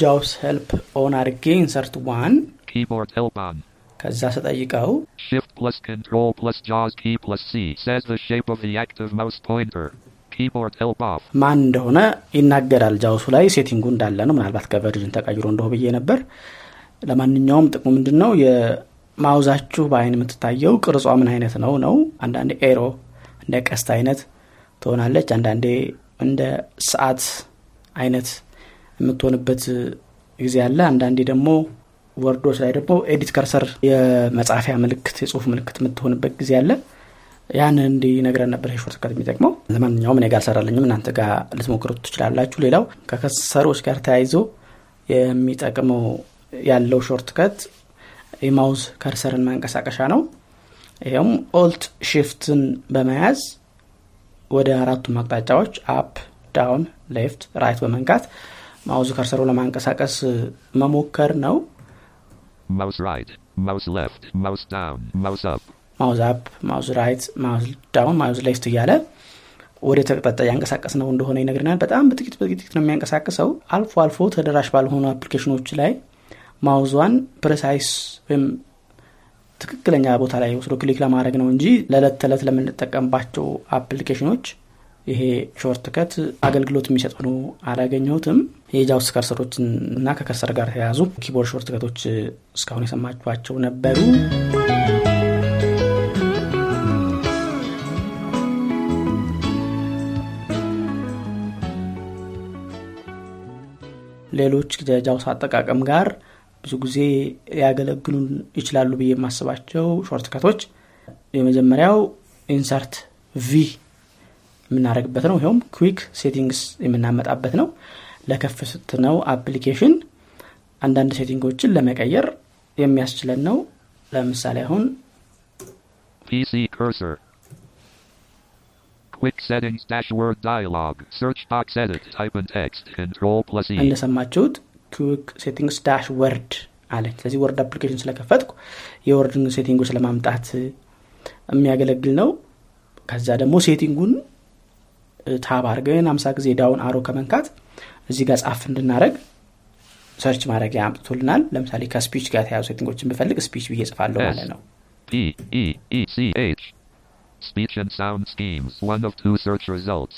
JAWS help on አርጌ insert one Keyboard help on. ከዛ ስጠይቀው Shift plus Control plus JAWS key plus C says the shape of the active mouse pointer. Keyboard help off. ማን እንደሆነ ይናገራል። JAWS ኡ ላይ setting ኡ እንዳለ ነው። ምናልባት ከ version ተቀይሮ እንደሆ ብዬ ነበር። ለማንኛውም ጥቅሙ ምንድን ነው? የ mouse ኣችሁ በአይን የምትታየው ቅርጿ ምን አይነት ነው ነው። አንዳንዴ arrow እንደ ቀስት አይነት ትሆናለች። አንዳንዴ እንደ ሰዓት አይነት የምትሆንበት ጊዜ አለ። አንዳንዴ ደግሞ Word ኦች ላይ ደግሞ edit cursor የመጻፊያ ምልክት የጽሁፍ ምልክት የምትሆንበት ጊዜ አለ። ያንን እንዲነግረን ነበር shortcut የሚጠቅመው። ለማንኛውም እኔ ጋር አልሰራልኝም፣ እናንተ ጋር ልትሞክሩት ትችላላችሁ። ሌላው ከ cursor ኦች ጋር ተያይዞ የሚጠቅመው ያለው shortcut የ mouse cursor ን ማንቀሳቀሻ ነው። ይኸውም alt shift ን በመያዝ ወደ አራቱም አቅጣጫዎች up፣ down፣ left፣ right በመንካት mouse cursor ኡ ለማንቀሳቀስ መሞከር ነው። Mouse right, mouse left, mouse down, mouse up. mouse up፣ mouse right፣ mouse down፣ mouse left እያለ ወደ አቅጣጫ ያንቀሳቀስ ነው እንደሆነ ይነግረናል። በጣም በጥቂት በጥቂት ነው የሚያንቀሳቅሰው። አልፎ አልፎ ተደራሽ ባልሆኑ application ኦች ላይ mouse ዋን precise ወይም ትክክለኛ ቦታ ላይ ወስዶ click ለማድረግ ነው እንጂ ለዕለት ተዕለት ለምንጠቀምባቸው application ኦች ይሄ shortcut አገልግሎት የሚሰጥ ሆኖ አላገኘሁትም። የ JAWS cursor ኦችን እና ከ cursor ጋር የተያያዙ keyboard shortcut ኦች እስካሁን የሰማችኋቸው ነበሩ። ሌሎች የ JAWS አጠቃቀም ጋር ብዙ ጊዜ ሊያገለግሉን ይችላሉ ብዬ የማስባቸው shortcut ኦች የመጀመሪያው insert V የምናደርግበት ነው። ይኸውም quick settings የምናመጣበት ነው። ለከፈትነው application አንዳንድ setting ኦችን ለመቀየር የሚያስችለን ነው። ለምሳሌ አሁን PC cursor. Quick settings dashboard dialog. Search box edit. Type in text. Control plus E. እንደሰማችሁት quick settings dashboard አለኝ። ስለዚህ Word application ስለከፈትኩ የ Word ን setting ኦች ለማምጣት የሚያገለግል ነው። ከዛ ደግሞ setting ኡን tab አድርገን አምሳ ጊዜ down arrow ከመንካት እዚህ ጋር ጻፍ እንድናደረግ search ማድረጊያ አምጥቶልናል። ለምሳሌ ከ speech ጋር የተያያዙ setting ኦችን ብፈልግ speech ብዬ ጽፋለሁ ማለት ነው። E E. Speech and sound schemes. One of two search results.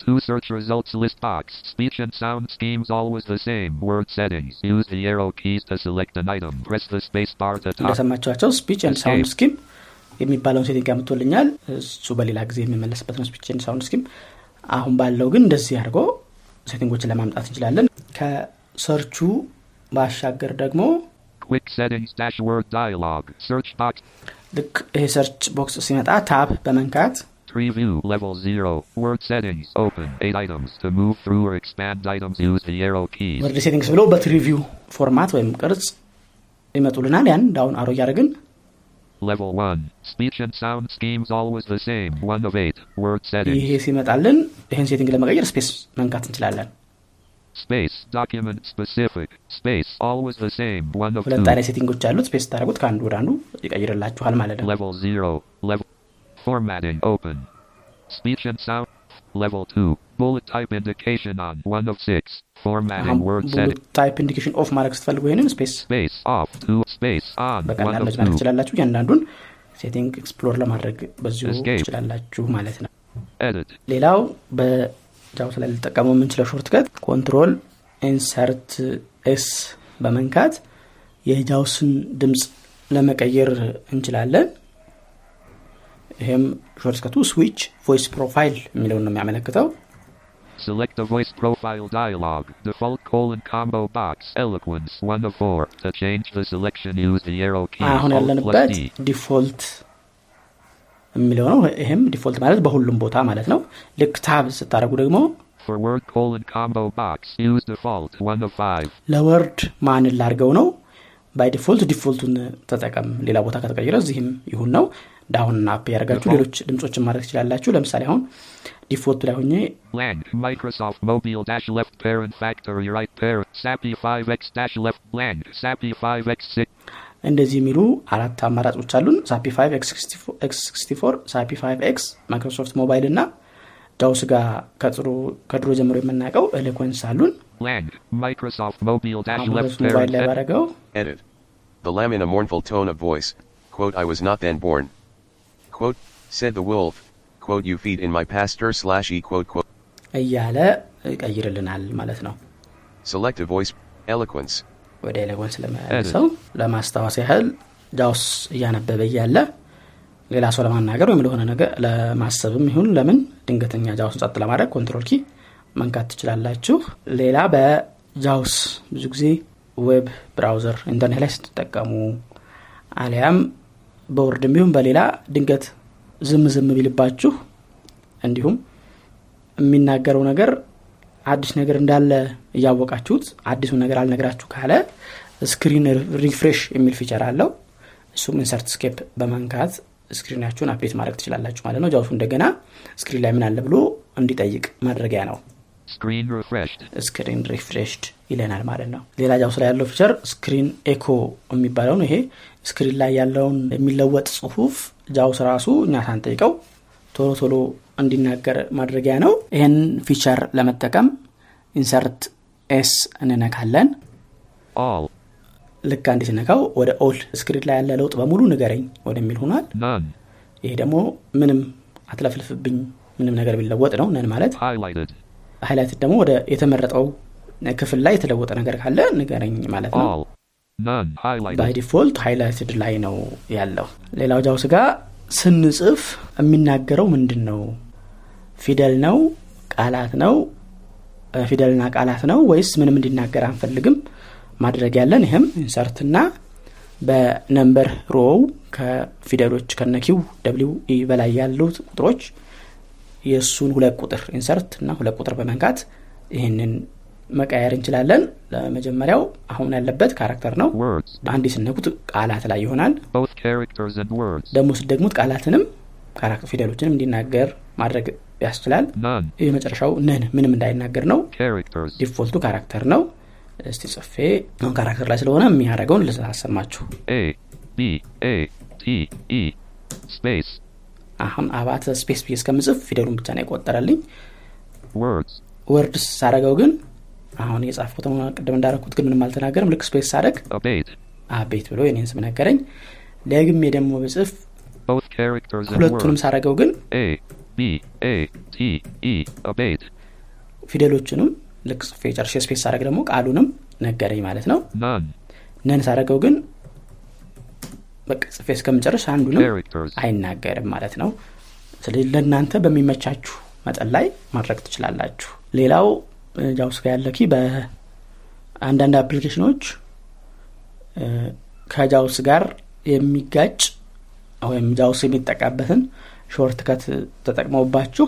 Two search results list box. Speech and sound schemes always the same. Word settings. Use the arrow keys to select an item. Press the space bar to toggle. እንደሰማችኋቸው speech and sound scheme የሚባለውን setting አምጥቶልኛል። እሱ በሌላ ጊዜ የሚመለስበት ነው። speech and sound scheme አሁን ባለው ግን እንደዚህ አድርጎ setting ኦችን ለማምጣት እንችላለን። ከ search ኡ ባሻገር ደግሞ Quick settings dashboard dialog. Search box. ልክ ይሄ search box ሲመጣ tab በመንካት Preview level 0. Word settings. Open. 8 items. To move through or expand items, use the arrow keys. ወርድ ሴቲንግስ ብለው በትሪቪው ፎርማት ወይም ቅርጽ ይመጡልናል። ያን ዳውን አሮ እያደረግን Level 1. Speech and sound schemes always the same. 1 of 8. Word settings. ይሄ ሲመጣልን ይህን ሴቲንግ ለመቀየር ስፔስ መንካት እንችላለን። Space. Document specific. Space. Always the same. 1 of ሁለት 2. አይነት ሴቲንጎች አሉት። ስፔስ ታደረጉት ከአንዱ ወደ አንዱ ይቀይርላችኋል ማለት ነው። Level 0. Level. Formatting. Open. Speech and sound. Level 2. Bullet type indication on. 1 of 6. Formatting. Word setting. type indication off ማድረግ ስትፈልጉ ይህንን space Space. Off. 2. Space. On. 1 በቀላል of መጭመር 2. ትችላላችሁ። እያንዳንዱን setting explore ለማድረግ በዚሁ. ትችላላችሁ ማለት ነው።. ሌላው በ JAWS ላይ ልጠቀመው የምንችለው shortcut control insert S በመንካት የ JAWS ን ድምፅ ለመቀየር እንችላለን። ይህም shortcut ኡ switch voice profile የሚለውን ነው የሚያመለክተው። Select the voice profile dialog. Default colon combo box. Eloquence. 1 of 4. To change the selection, use the arrow key. አሁን ያለንበት. default የሚለው ነው። ይህም default ማለት በሁሉም ቦታ ማለት ነው። ልክ tab ስታደርጉ ደግሞ For word colon combo box. Use default. 1 of 5. ለ Word ማንን ላድርገው ነው። by default default ኡን ተጠቀም። ሌላ ቦታ ከተቀየረ እዚህም ይሁን ነው። down up እያደረጋችሁ ሌሎች ድምፆችን ማድረግ ትችላላችሁ። ለምሳሌ አሁን default ኡ ላይ ሆኜ Lang. Microsoft Mobile dash left paren factory right paren. SAPI 5x dash left blank. SAPI 5x 6. እንደዚህ የሚሉ አራት አማራጮች አሉን። SAPI 5 X 64 SAPI 5 X Microsoft Mobile እና JAWS ጋር ከድሮ ጀምሮ የምናውቀው Eloquence አሉን። Lang. Microsoft Mobile dash አሁን left በሱ ሞባይል parent. ላይ ባረገው Edit. The lamb in a mournful tone of voice, quote, I was not then born. Quote, said the wolf, quote, you feed in my pasture slash e, quote, quote. እያለ ይቀይርልናል ማለት ነው Selective voice, eloquence. ወደ ኤሌጎን ስለመያሰው ለማስታወስ ያህል ጃውስ እያነበበ እያለ ሌላ ሰው ለማናገር ወይም ለሆነ ነገር ለማሰብም ይሁን ለምን ድንገተኛ JAWS ን ጸጥ ለማድረግ control key መንካት ትችላላችሁ ሌላ በ JAWS ብዙ ጊዜ web browser ኢንተርኔት ላይ ስትጠቀሙ አሊያም በ Word ም ቢሆን በሌላ ድንገት ዝም ዝም ቢልባችሁ እንዲሁም የሚናገረው ነገር አዲስ ነገር እንዳለ እያወቃችሁት አዲሱን ነገር አልነግራችሁ ካለ screen refresh የሚል feature አለው እሱም insert escape በመንካት screen ኣችሁን update ማድረግ ትችላላችሁ ማለት ነው JAWS ኡ እንደገና screen ላይ ምን አለ ብሎ እንዲጠይቅ ማድረጊያ ነው. screen refreshed ይለናል ማለት ነው። ሌላ JAWS ላይ ያለው feature screen echo የሚባለው ነው። ይሄ screen ላይ ያለውን የሚለወጥ ጽሁፍ JAWS ራሱ እኛ ሳንጠይቀው ቶሎ ቶሎ እንዲናገር ማድረጊያ ነው። ይህን feature ለመጠቀም insert S እንነካለን. ልክ አንዴ ስነካው ወደ all screen ላይ ያለ ለውጥ በሙሉ ንገረኝ ወደሚል ሆኗል. ይሄ ደግሞ ምንም አትለፍልፍብኝ ምንም ነገር ቢለወጥ ነው። none ማለት Highlighted. highlight ደግሞ ወደ የተመረጠው ክፍል ላይ የተለወጠ ነገር ካለ ንገረኝ ማለት ነው. by default highlighted ላይ ነው ያለው። ሌላው JAWS ጋር ስንጽፍ የሚናገረው ምንድን ነው ፊደል ነው? ቃላት ነው? ፊደልና ቃላት ነው? ወይስ ምንም እንዲናገር አንፈልግም? ማድረግ ያለን ይህም insert ና በ number row ከፊደሎች ከነ Q W E በላይ ያሉት ቁጥሮች የእሱን ሁለት ቁጥር insert እና ሁለት ቁጥር በመንካት ይህንን መቀየር እንችላለን ለመጀመሪያው አሁን ያለበት character ነው. በአንድ ስነኩት ቃላት ላይ ይሆናል. ደግሞ ስደግሙት ቃላትንም character ፊደሎችንም እንዲናገር ማድረግ ያስችላል. የመጨረሻው none ምንም እንዳይናገር ነው. default ኡ character ነው እስቲ ጽፌ አሁን character ላይ ስለሆነ የሚያደረገውን ልሳሰማችሁ A. አሁን አባተ space ብዬ እስከምጽፍ ፊደሉን ብቻ ነው የቆጠረልኝ. words ሳረገው ግን አሁን የጻፍኩት ቅድም እንዳረኩት ግን ምንም አልተናገርም ልክ space ሳረግ Abate. አባተ ብሎ የኔን ስም ነገረኝ ደግሜ ደግሞ ብጽፍ ሁለቱንም. ሳረገው ግን. E. ፊደሎችንም ልክ ጽፌ ጨርሼ space ሳረግ ደግሞ ቃሉንም ነገረኝ ማለት ነው. none ሳረገው ግን በቃ ጽፌ እስከምጨርስ አንዱንም. አይናገርም ማለት ነው። ስለዚህ ለእናንተ በሚመቻችሁ መጠን ላይ ማድረግ ትችላላችሁ። ሌላው ጃውስ ጋር ያለ key በአንዳንድ application ኦች ከጃውስ ጋር የሚጋጭ ወይም ጃውስ የሚጠቀምበትን shortcut ተጠቅመውባችሁ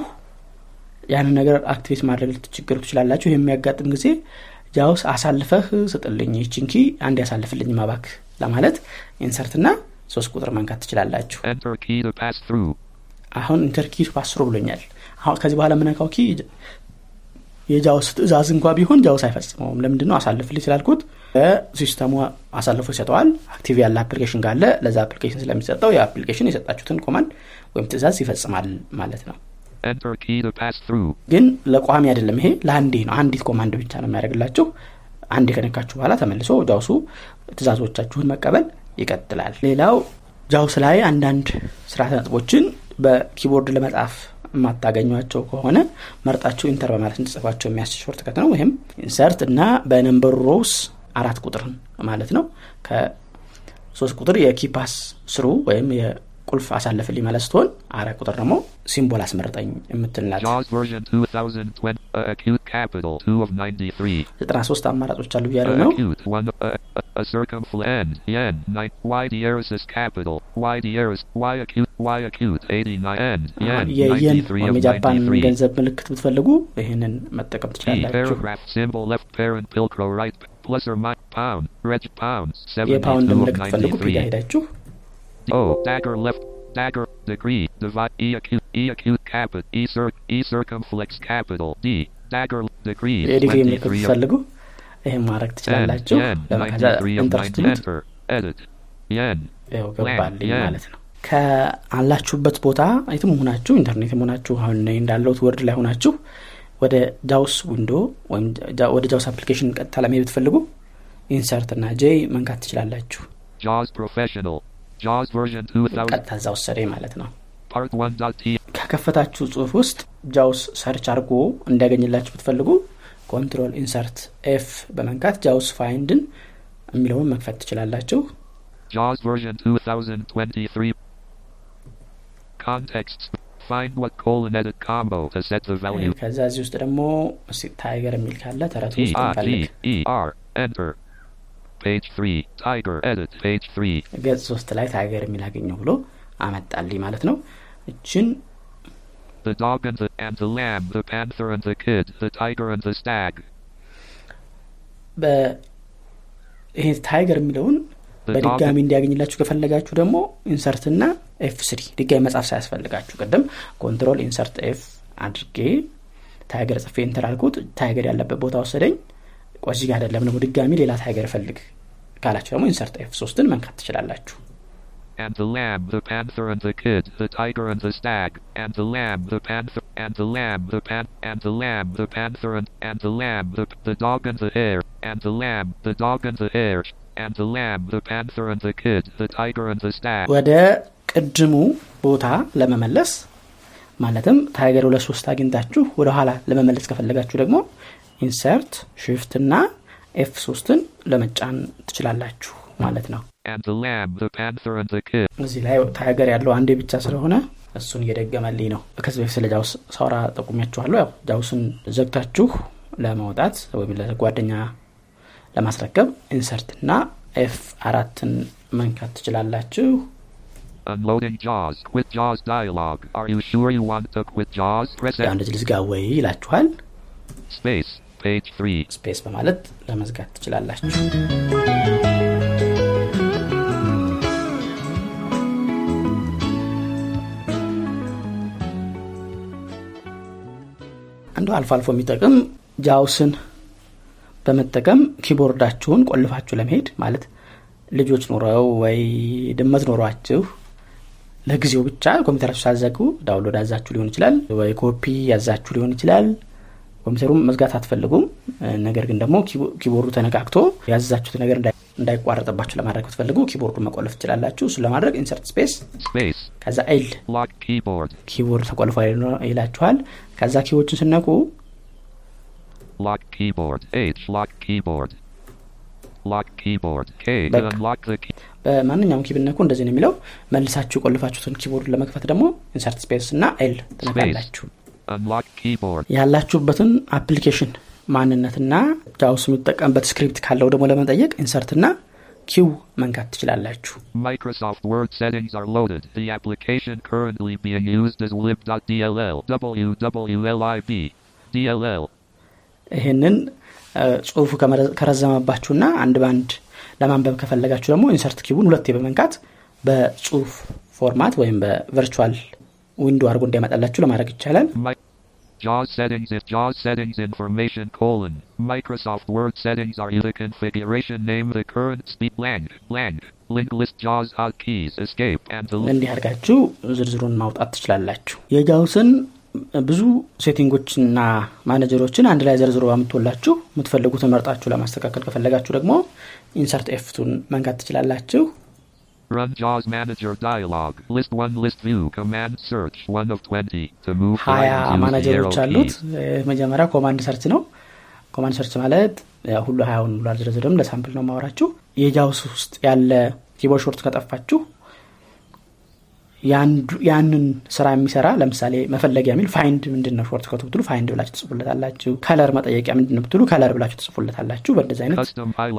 ያንን ነገር activate ማድረግ ልትቸገሩ ትችላላችሁ። የሚያጋጥም ጊዜ ጃውስ አሳልፈህ ስጥልኝ ይችን key አንድ ያሳልፍልኝ እባክህ ለማለት insert ና ሶስት ቁጥር መንካት ትችላላችሁ። Enter key to pass through. አሁን Enter key pass through ብሎኛል። አሁን ከዚህ በኋላ የምነካው key የጃውስ ትእዛዝ እንኳ ቢሆን ጃውስ አይፈጽመውም። ለምንድነው? አሳልፍልኝ ስላልኩት system ኡ አሳልፎ ይሰጠዋል። active ያለ application ካለ ለዛ application ስለሚሰጠው የ application የሰጣችሁትን command ወይም ትእዛዝ ይፈጽማል ማለት ነው። Enter key to pass through. ግን ለቋሚ አይደለም ይሄ ለአንዴ ነው። አንዲት command ብቻ ነው የሚያደርግላችሁ። አንዴ ከነካችሁ በኋላ ተመልሶ ጃውሱ ትእዛዞቻችሁን መቀበል ይቀጥላል። ሌላው ጃውስ ላይ አንዳንድ ስርዓተ ነጥቦችን በ keyboard ለመጻፍ የማታገኟቸው ከሆነ መርጣችሁ enter በማለት እንድትጽፏቸው የሚያስችል shortcut ነው ይህም ኢንሰርት እና በነምበር ሮውስ አራት ቁጥር ማለት ነው። ከሶስት ቁጥር የኪፓስ ስሩ ወይም የቁልፍ አሳልፍልኝ ማለት ስትሆን አራት ቁጥር ደግሞ ሲምቦል አስመርጠኝ የምትልናት JAWS version 2020. Uh, acute capital 2 of 93. ዘጠና ሶስት አማራጮች አሉ እያለ Uh, ነው acute 1. Uh, uh, a circumflex. Yen. 9. Y dieris is capital. Y dieris. Y acute. Y acute 89. N. Yen. የየን 93 ወይም of የጃፓን 93. ገንዘብ ምልክት ብትፈልጉ ይህንን መጠቀም. ትችላላችሁ Paragraph symbol left parent pilcro right. Plus or minus pound. Reg pound. የፓውንድ 72 of ምልክት ፈልጉ ፒጋ 93. ሄዳችሁ. Dagger. Degree. Divide. E acute. E acute capit. E cir. E circumflex capital. D. Dagger. Degree. የዲቪ ምልክት 23 of ብትፈልጉ ይህም ማድረግ Yen. ትችላላችሁ Yen. ለመከዛ 93 of ኢንተር 9. ስትሉት Enter. Edit. Yen. ይኸው ገባልኝ ያን። ማለት ነው ከአላችሁበት ቦታ የትም ሆናችሁ ኢንተርኔት ሆናችሁ አሁን እንዳለሁት Word ላይ ሆናችሁ ወደ ጃውስ window ወይም ወደ ጃውስ application ቀጥታ ለመሄድ ብትፈልጉ insert እና J መንካት ትችላላችሁ JAWS Professional. JAWS version 2000. ቀጥታ እዛ ወሰደኝ ማለት ነው Part 1.t. ከከፈታችሁ ጽሁፍ ውስጥ ጃውስ search አድርጎ እንዲያገኝላችሁ ብትፈልጉ control insert F በመንካት ጃውስ ፋይንድን የሚለውን መክፈት ትችላላችሁ JAWS version 2023. Context. Find what colon edit combo to set the value. ከዛ እዚህ ውስጥ ደግሞ ታይገር የሚል ካለ ተረቱ ውስጥ እንፈልግ E. Enter. ገጽ ሶስት ላይ ታይገር የሚል አገኘው ብሎ አመጣልኝ ማለት ነው። እችን The dog and the and the lamb, the panther and the kid, the tiger and the stag. በ- ይሄ tiger የሚለውን በድጋሚ. እንዲያገኝላችሁ ከፈለጋችሁ ደግሞ insert ና F three ድጋሚ መጻፍ ሳያስፈልጋችሁ ቅድም control insert F አድርጌ tiger ጽፌ እንትን አልኩት። tiger ያለበት ቦታ ወሰደኝ ቆዚ ጋር አይደለም ደግሞ ድጋሚ ሌላ tiger ፈልግ ካላችሁ ደግሞ insert F ሶስትን መንካት ትችላላችሁ And the lamb, the panther and the kid, the tiger and the stag, and the lamb, the panther, and the lamb, the pan, and the lamb, the panther and, and the lamb, the, the dog and the hare, and the lamb, the dog and the hare, and the lamb, the panther and the kid, the tiger and the stag. ወደ ቅድሙ ቦታ ለመመለስ ማለትም tiger ሁለት ሶስት አግኝታችሁ ወደ ኋላ ለመመለስ ከፈለጋችሁ ደግሞ insert shift ና F ሶስትን ለመጫን ትችላላችሁ ማለት ነው. እዚህ ላይ tiger ያለው አንዴ ብቻ ስለሆነ እሱን እየደገመልኝ ነው ከዚህ በፊት ስለ ጃውስ ሳውራ ጠቁሚያችኋለሁ ያው ጃውስን ዘግታችሁ ለመውጣት ወይም ለጓደኛ ለማስረከብ insert ና F አራትን መንካት ትችላላችሁ Unloading JAWS. Quit JAWS dialog. Are you sure you want to quit JAWS? Press ያው. እንደዚህ ልዝጋ ወይ ይላችኋል Space. Page 3. space በማለት ለመዝጋት ትችላላችሁ። አንዱ አልፎ አልፎ የሚጠቅም ጃውስን በመጠቀም keyboard ኣችሁን ቆልፋችሁ ለመሄድ ማለት ልጆች ኖረው ወይ ድመት ኖሯችሁ ለጊዜው ብቻ ኮምፒውተራችሁ ሳዘጉ download ያዛችሁ ሊሆን ይችላል ወይ ኮፒ ያዛችሁ ሊሆን ይችላል ኮምፒውተሩን መዝጋት አትፈልጉም ነገር ግን ደግሞ keybo- keyboard ኡ ተነካክቶ ያዘዛችሁት ነገር እንዳይ- እንዳይቋረጥባችሁ ለማድረግ ብትፈልጉ keyboard ኡን መቆለፍ ትችላላችሁ እሱን ለማድረግ insert space. ከዛ L. keyboard ተቆልፎ ይላችኋል ከዛ key ዎችን ስትነኩ Lock keyboard. H. Lock keyboard. Lock keyboard. K. To Back. unlock the key. በማንኛውም key ብነኩ እንደዚህ ነው የሚለው መልሳችሁ የቆለፋችሁትን keyboard ለመክፈት ደግሞ insert space እና L ትነካላችሁ. ያላችሁበትን application ማንነትና ጃውስ የሚጠቀምበት script ካለው ደግሞ ለመጠየቅ insert ና Q መንካት ትችላላችሁ Microsoft Word settings are loaded. The application currently being used is lib.dll. wwlib. DLL. ይህንን ጽሁፉ ከረዘመባችሁና አንድ በአንድ ለማንበብ ከፈለጋችሁ ደግሞ insert Q ውን ሁለቴ በመንካት በጽሁፍ format ወይም በ virtual window አድርጎ እንዲያመጣላችሁ ለማድረግ ይቻላል JAWS settings if JAWS settings information colon. Microsoft Word settings are the configuration name the current speed blank blank. Link list JAWS hotkeys escape and the እንዲህ አድርጋችሁ ዝርዝሩን ማውጣት ትችላላችሁ የጃውስን ብዙ ሴቲንጎችና ማኔጀሮችን አንድ ላይ ዘርዝሮ አምጥቶላችሁ የምትፈልጉትን መርጣችሁ ለማስተካከል ከፈለጋችሁ ደግሞ insert F2 ን መንካት ትችላላችሁ Run JAWS Manager dialog. List 1 list view. Command search. 1 of 20. To move ሀያ ማናጀሮች አሉት. መጀመሪያ command search ነው። command search ማለት ሁሉ ሀያውን ብሎ አልዘረዝርም ለ sample ነው ማወራችሁ የ JAWS ውስጥ ያለ keyboard shortcut ከጠፋችሁ ያንን ስራ የሚሰራ ለምሳሌ መፈለጊያ የሚል find ምንድን ነው shortcut ኡ ብትሉ find ብላችሁ ትጽፉለታላችሁ። color መጠየቂያ ምንድን ነው ብትሉ color ብላችሁ ትጽፉለታላችሁ። በእንደዚህ አይነት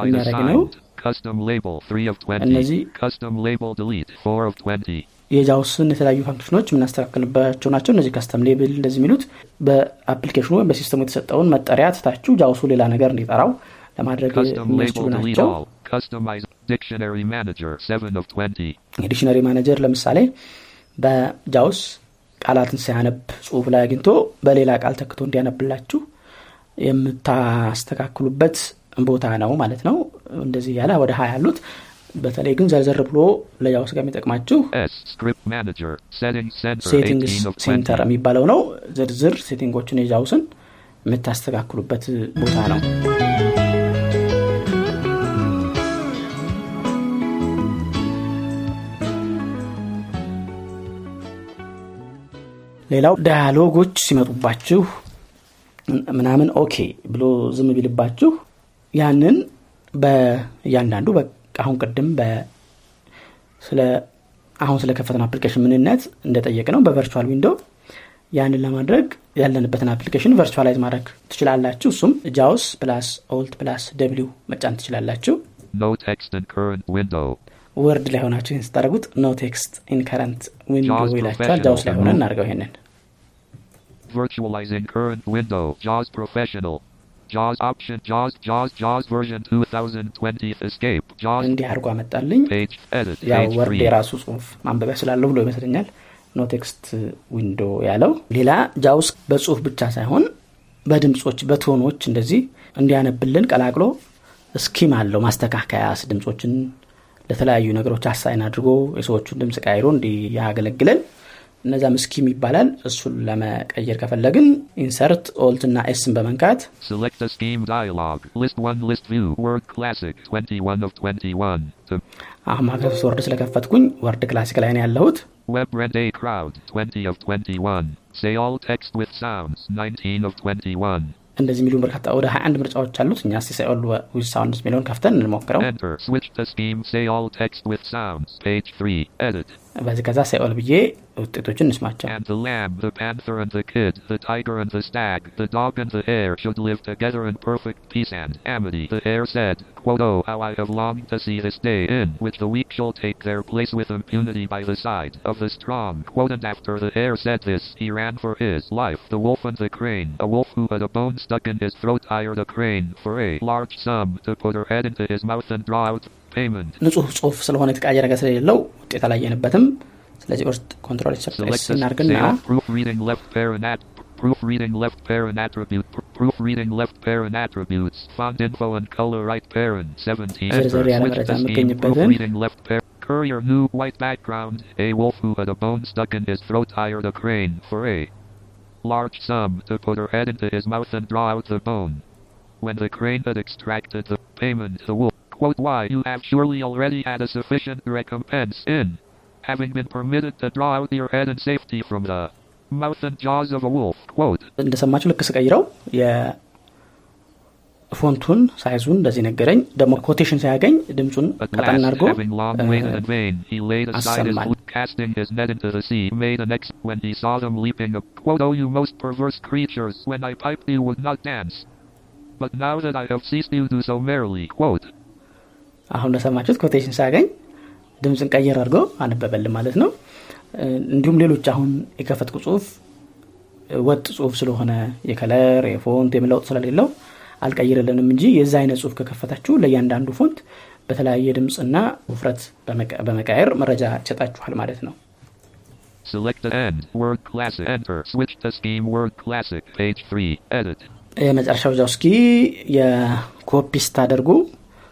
የሚያደርግ ነው assigned. Custom label 3 of 20. እነዚህ Custom label delete 4 of 20. የ JAWS ን የተለያዩ function ኦች የምናስተካክልባቸው ናቸው እነዚህ custom label እንደዚህ የሚሉት በ application ኑ ወይም በ system ኡ የተሰጠውን መጠሪያ ትታችሁ JAWS ኡ ሌላ ነገር እንዲጠራው ለማድረግ የሚያስችሉ label delete ናቸው all. Customize dictionary manager 7 of 20. የ dictionary manager ለምሳሌ በ JAWS ቃላትን ሲያነብ ጽሁፍ ላይ አግኝቶ በሌላ ቃል ተክቶ እንዲያነብላችሁ የምታስተካክሉበት ቦታ ነው ማለት ነው። እንደዚህ እያለ ወደ ሀ ያሉት በተለይ ግን ዘርዘር ብሎ ለ JAWS script ጋር የሚጠቅማችሁ settings center የሚባለው ነው። ዝርዝር setting ኦችን የ JAWS ን የምታስተካክሉበት ቦታ ነው። ሌላው dialog ኦች ሲመጡባችሁ ምናምን okay ብሎ ዝም ቢልባችሁ ያንን በእያንዳንዱ አሁን ቅድም ስለ አሁን ስለከፈተን application ምንነት እንደጠየቅ ነው በ virtual window ያንን ለማድረግ ያለንበትን application virtualize ማድረግ ትችላላችሁ እሱም JAWS plus alt plus W መጫን ትችላላችሁ. Word ላይ ሆናችሁ ይህን ስታደረጉት no text in current window ይላችኋል JAWS ላይ ሆነ. እናደርገው ይሄንን Virtualizing current window. JAWS Professional. JAWS option. JAWS. JAWS. JAWS version 2020. Escape. JAWS. እንዲህ አድርጎ አመጣልኝ. ያው Word 3. የራሱ ጽሁፍ ማንበቢያ ስላለው ብሎ ይመስለኛል no text window ያለው ሌላ JAWS በጽሁፍ ብቻ ሳይሆን በድምፆች በ tone ኦች እንደዚህ እንዲያነብልን ቀላቅሎ scheme አለው ማስተካከያስ ድምፆችን ለተለያዩ ነገሮች assign አድርጎ የሰዎቹን ድምፅ ቀይሮ እንዲያገለግለን እነዛም scheme ይባላል እሱን ለመቀየር ከፈለግን insert alt እና S ን በመንካት Select a scheme dialog. List 1. List view. Word Classic. 21 of 21. To አሁን Microsoft Word ስለከፈትኩኝ Word classic ላይ ነው ያለሁት Web Rent A Crowd. 20 of 21. Say all text with sounds. 19 of 21. እንደዚህ የሚሉ በርካታ ወደ 21 ምርጫዎች አሉት እኛ say all ዊዝ ሳውንድስ የሚለውን ከፍተን እንሞክረው Enter. Switch to scheme. Say all text with sounds. Page 3. Edit. በዚህ ከዛ ሳይኦል ብዬ ውጤቶችን እንስማቸው And the lamb, the panther, and the kid, the tiger and the stag, the dog and the hare should live together in perfect peace and amity. The hare said, quote, Oh, how I have longed to see this day in which the weak shall take their place with impunity by the side of the strong. Quote, and after the hare said this, he ran for his life. The wolf and the crane, a wolf who had a bone stuck in his throat hired a crane for a large sum to put her head into his mouth and draw out payment. ንጹህ ጽሁፍ ስለሆነ የተቀያየረ ነገር ስለሌለው ውጤት አላየንበትም ስለዚህ ውስጥ ኮንትሮል Select ኢንሰርፕሬስ the እናርግና say all proofreading left parent at proofreading left parent attribute pr- proofreading left parent attributes font info and color right parent 17 ዝርዝር enter ያለ switch መረጃ to scheme የምገኝበትን proofreading left parent courier new white background a wolf who had a bone stuck in his throat hired a crane for a large sum to put her head into his mouth and draw out the bone when the crane had extracted the payment the wolf quote why you have surely already had a sufficient recompense in having been permitted to draw out your head in safety from the mouth and jaws of a wolf. Quote, እንደሰማችሁ ልክ ስቀይረው የፎንቱን ሳይዙን እንደዚህ ነገረኝ ደግሞ ኮቴሽን ሳያገኝ ድምፁን At ቀጠን last, አድርጎ having long እ፣ waited in vain, he laid aside his አሰማን። boot, casting his net into the sea, made an ex when he saw them leaping up. Quote, oh, you most perverse creatures, when I piped you would not dance. But now that I have ceased you do so merrily. Quote, አሁን እንደሰማችሁት quotation ሳያገኝ ድምፅን ቀየር አድርጎ አነበበልን ማለት ነው። እንዲሁም ሌሎች አሁን የከፈትኩ ጽሁፍ ወጥ ጽሁፍ ስለሆነ የ color የ font የመለወጥ ስለሌለው አልቀይርልንም እንጂ የዛ አይነት ጽሁፍ ከከፈታችሁ ለእያንዳንዱ font በተለያየ ድምፅና ውፍረት በመቀ- በመቃየር መረጃ ይሰጣችኋል ማለት ነው። Select the end, word classic, enter, switch to scheme word classic, page 3, edit. የመጨረሻው ዛው እስኪ የኮፒ ስታደርጉ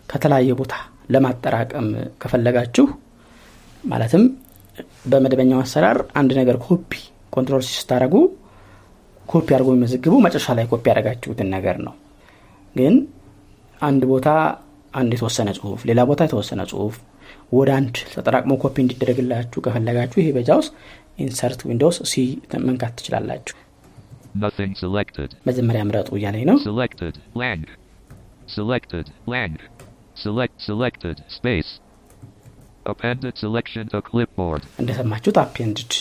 ከተለያየ ቦታ ለማጠራቀም ከፈለጋችሁ ማለትም በመደበኛው አሰራር አንድ ነገር copy control ስታደረጉ ኮፒ አድርጎ የሚመዘግቡ መጨረሻ ላይ ኮፒ ያደረጋችሁትን ነገር ነው። ግን አንድ ቦታ አንድ የተወሰነ ጽሁፍ ሌላ ቦታ የተወሰነ ጽሁፍ ወደ አንድ ተጠራቅሞ ኮፒ እንዲደረግላችሁ ከፈለጋችሁ ይሄ በ JAWS ውስጥ insert Windows C መንካት ትችላላችሁ. መጀመሪያ ምረጡ እያለኝ ነው Select. Selected. Space. Appended selection to clipboard. እንደሰማችሁት appended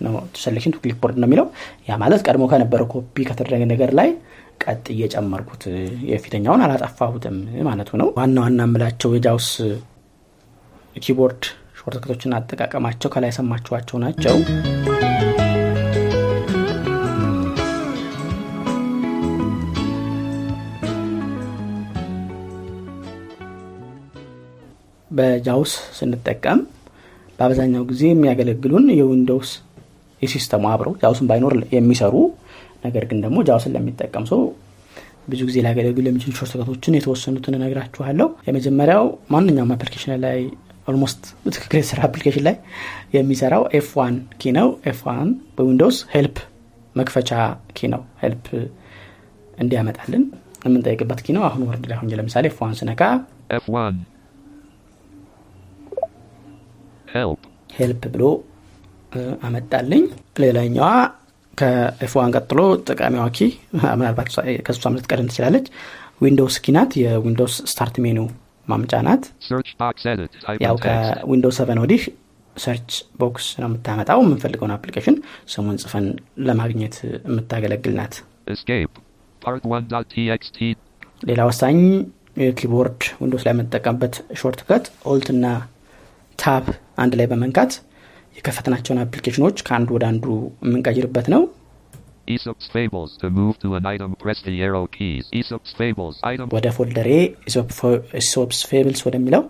ነው selection to clipboard ነው የሚለው ያ ማለት ቀድሞ ከነበረው ኮፒ ከተደረገ ነገር ላይ ቀጥ እየጨመርኩት የፊተኛውን አላጠፋሁትም ማለቱ ነው ዋና ዋና የምላቸው የ JAWS keyboard shortcut ኦችን አጠቃቀማቸው ከላይ የሰማችኋቸው ናቸው በ JAWS ስንጠቀም በአብዛኛው ጊዜ የሚያገለግሉን የ Windows የ system ኡ አብረው JAWS ን ባይኖር የሚሰሩ ነገር ግን ደግሞ JAWS ን ለሚጠቀም ሰው ብዙ ጊዜ ሊያገለግሉ የሚችሉ shortcut ኦችን የተወሰኑትን እነግራችኋለሁ የመጀመሪያው ማንኛውም application ላይ almost በትክክል የተሰራ application ላይ የሚሰራው F one key ነው F በ Windows help መክፈቻ key ነው help እንዲያመጣልን የምንጠይቅበት key ነው አሁን Word ላይ ሆኜ ለምሳሌ F one ስነካ F1. Help. help ብሎ አመጣልኝ ሌላኛዋ ከ F one ቀጥሎ ጠቃሚዋ key ምናልባት ከሷም ልትቀደም ትችላለች Windows key ናት የ Windows start menu ማምጫ ናት ያው. ከ Windows seven ወዲህ search box ነው የምታመጣው የምንፈልገውን application ስሙን ጽፈን ለማግኘት የምታገለግል ናት Escape. Part 1.txt. ሌላ ወሳኝ የ keyboard Windows ላይ የምንጠቀምበት shortcut Alt እና Tab አንድ ላይ በመንካት የከፈትናቸውን application ኦች ከአንዱ ወደ አንዱ የምንቀይርበት ነው. ወደ folder ኤ Aesop's Fables ወደሚለው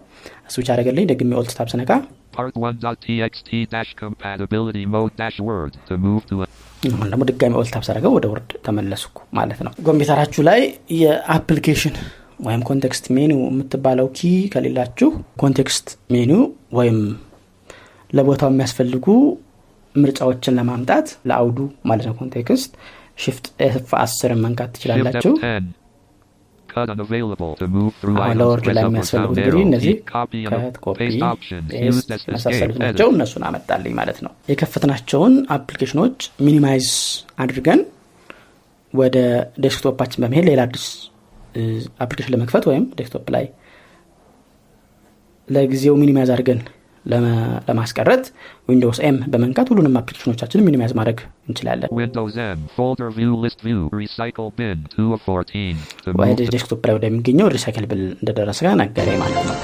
ብቻ አደረገልኝ ደግሜ Alt Tab ስነካ Part 1.txt dash compatibility mode dash word. To move to a አሁን ደግሞ ድጋሚ Alt Tab ሳደረገው ወደ Word ተመለስኩ ማለት ነው ኮምፒውተራችሁ ላይ የ application ወይም context menu የምትባለው key ከሌላችሁ context menu ወይም ለቦታው የሚያስፈልጉ ምርጫዎችን ለማምጣት ለአውዱ ማለት ነው context Shift F አስርን መንካት ትችላላችሁ F10. Cut unavailable to move through አሁን items. ለ Word ላይ የሚያስፈልጉት እንግዲህ. እነዚህ cut copy escape. ናቸው. እነሱን አመጣልኝ ማለት ነው የከፈትናቸውን application ኦች minimize አድርገን ወደ desktop ኣችን በመሄድ ሌላ አዲስ application ለመክፈት ወይም desktop ላይ ለጊዜው minimize አድርገን ለማስቀረት Windows M በመንካት ሁሉንም application ኦቻችን minimize ማድረግ እንችላለን Windows M. Folder view list view. Recycle bin 2 of 14. To ወደ desktop ላይ ወደሚገኘው recycle bin እንደደረሰ ነገረኝ ማለት ነው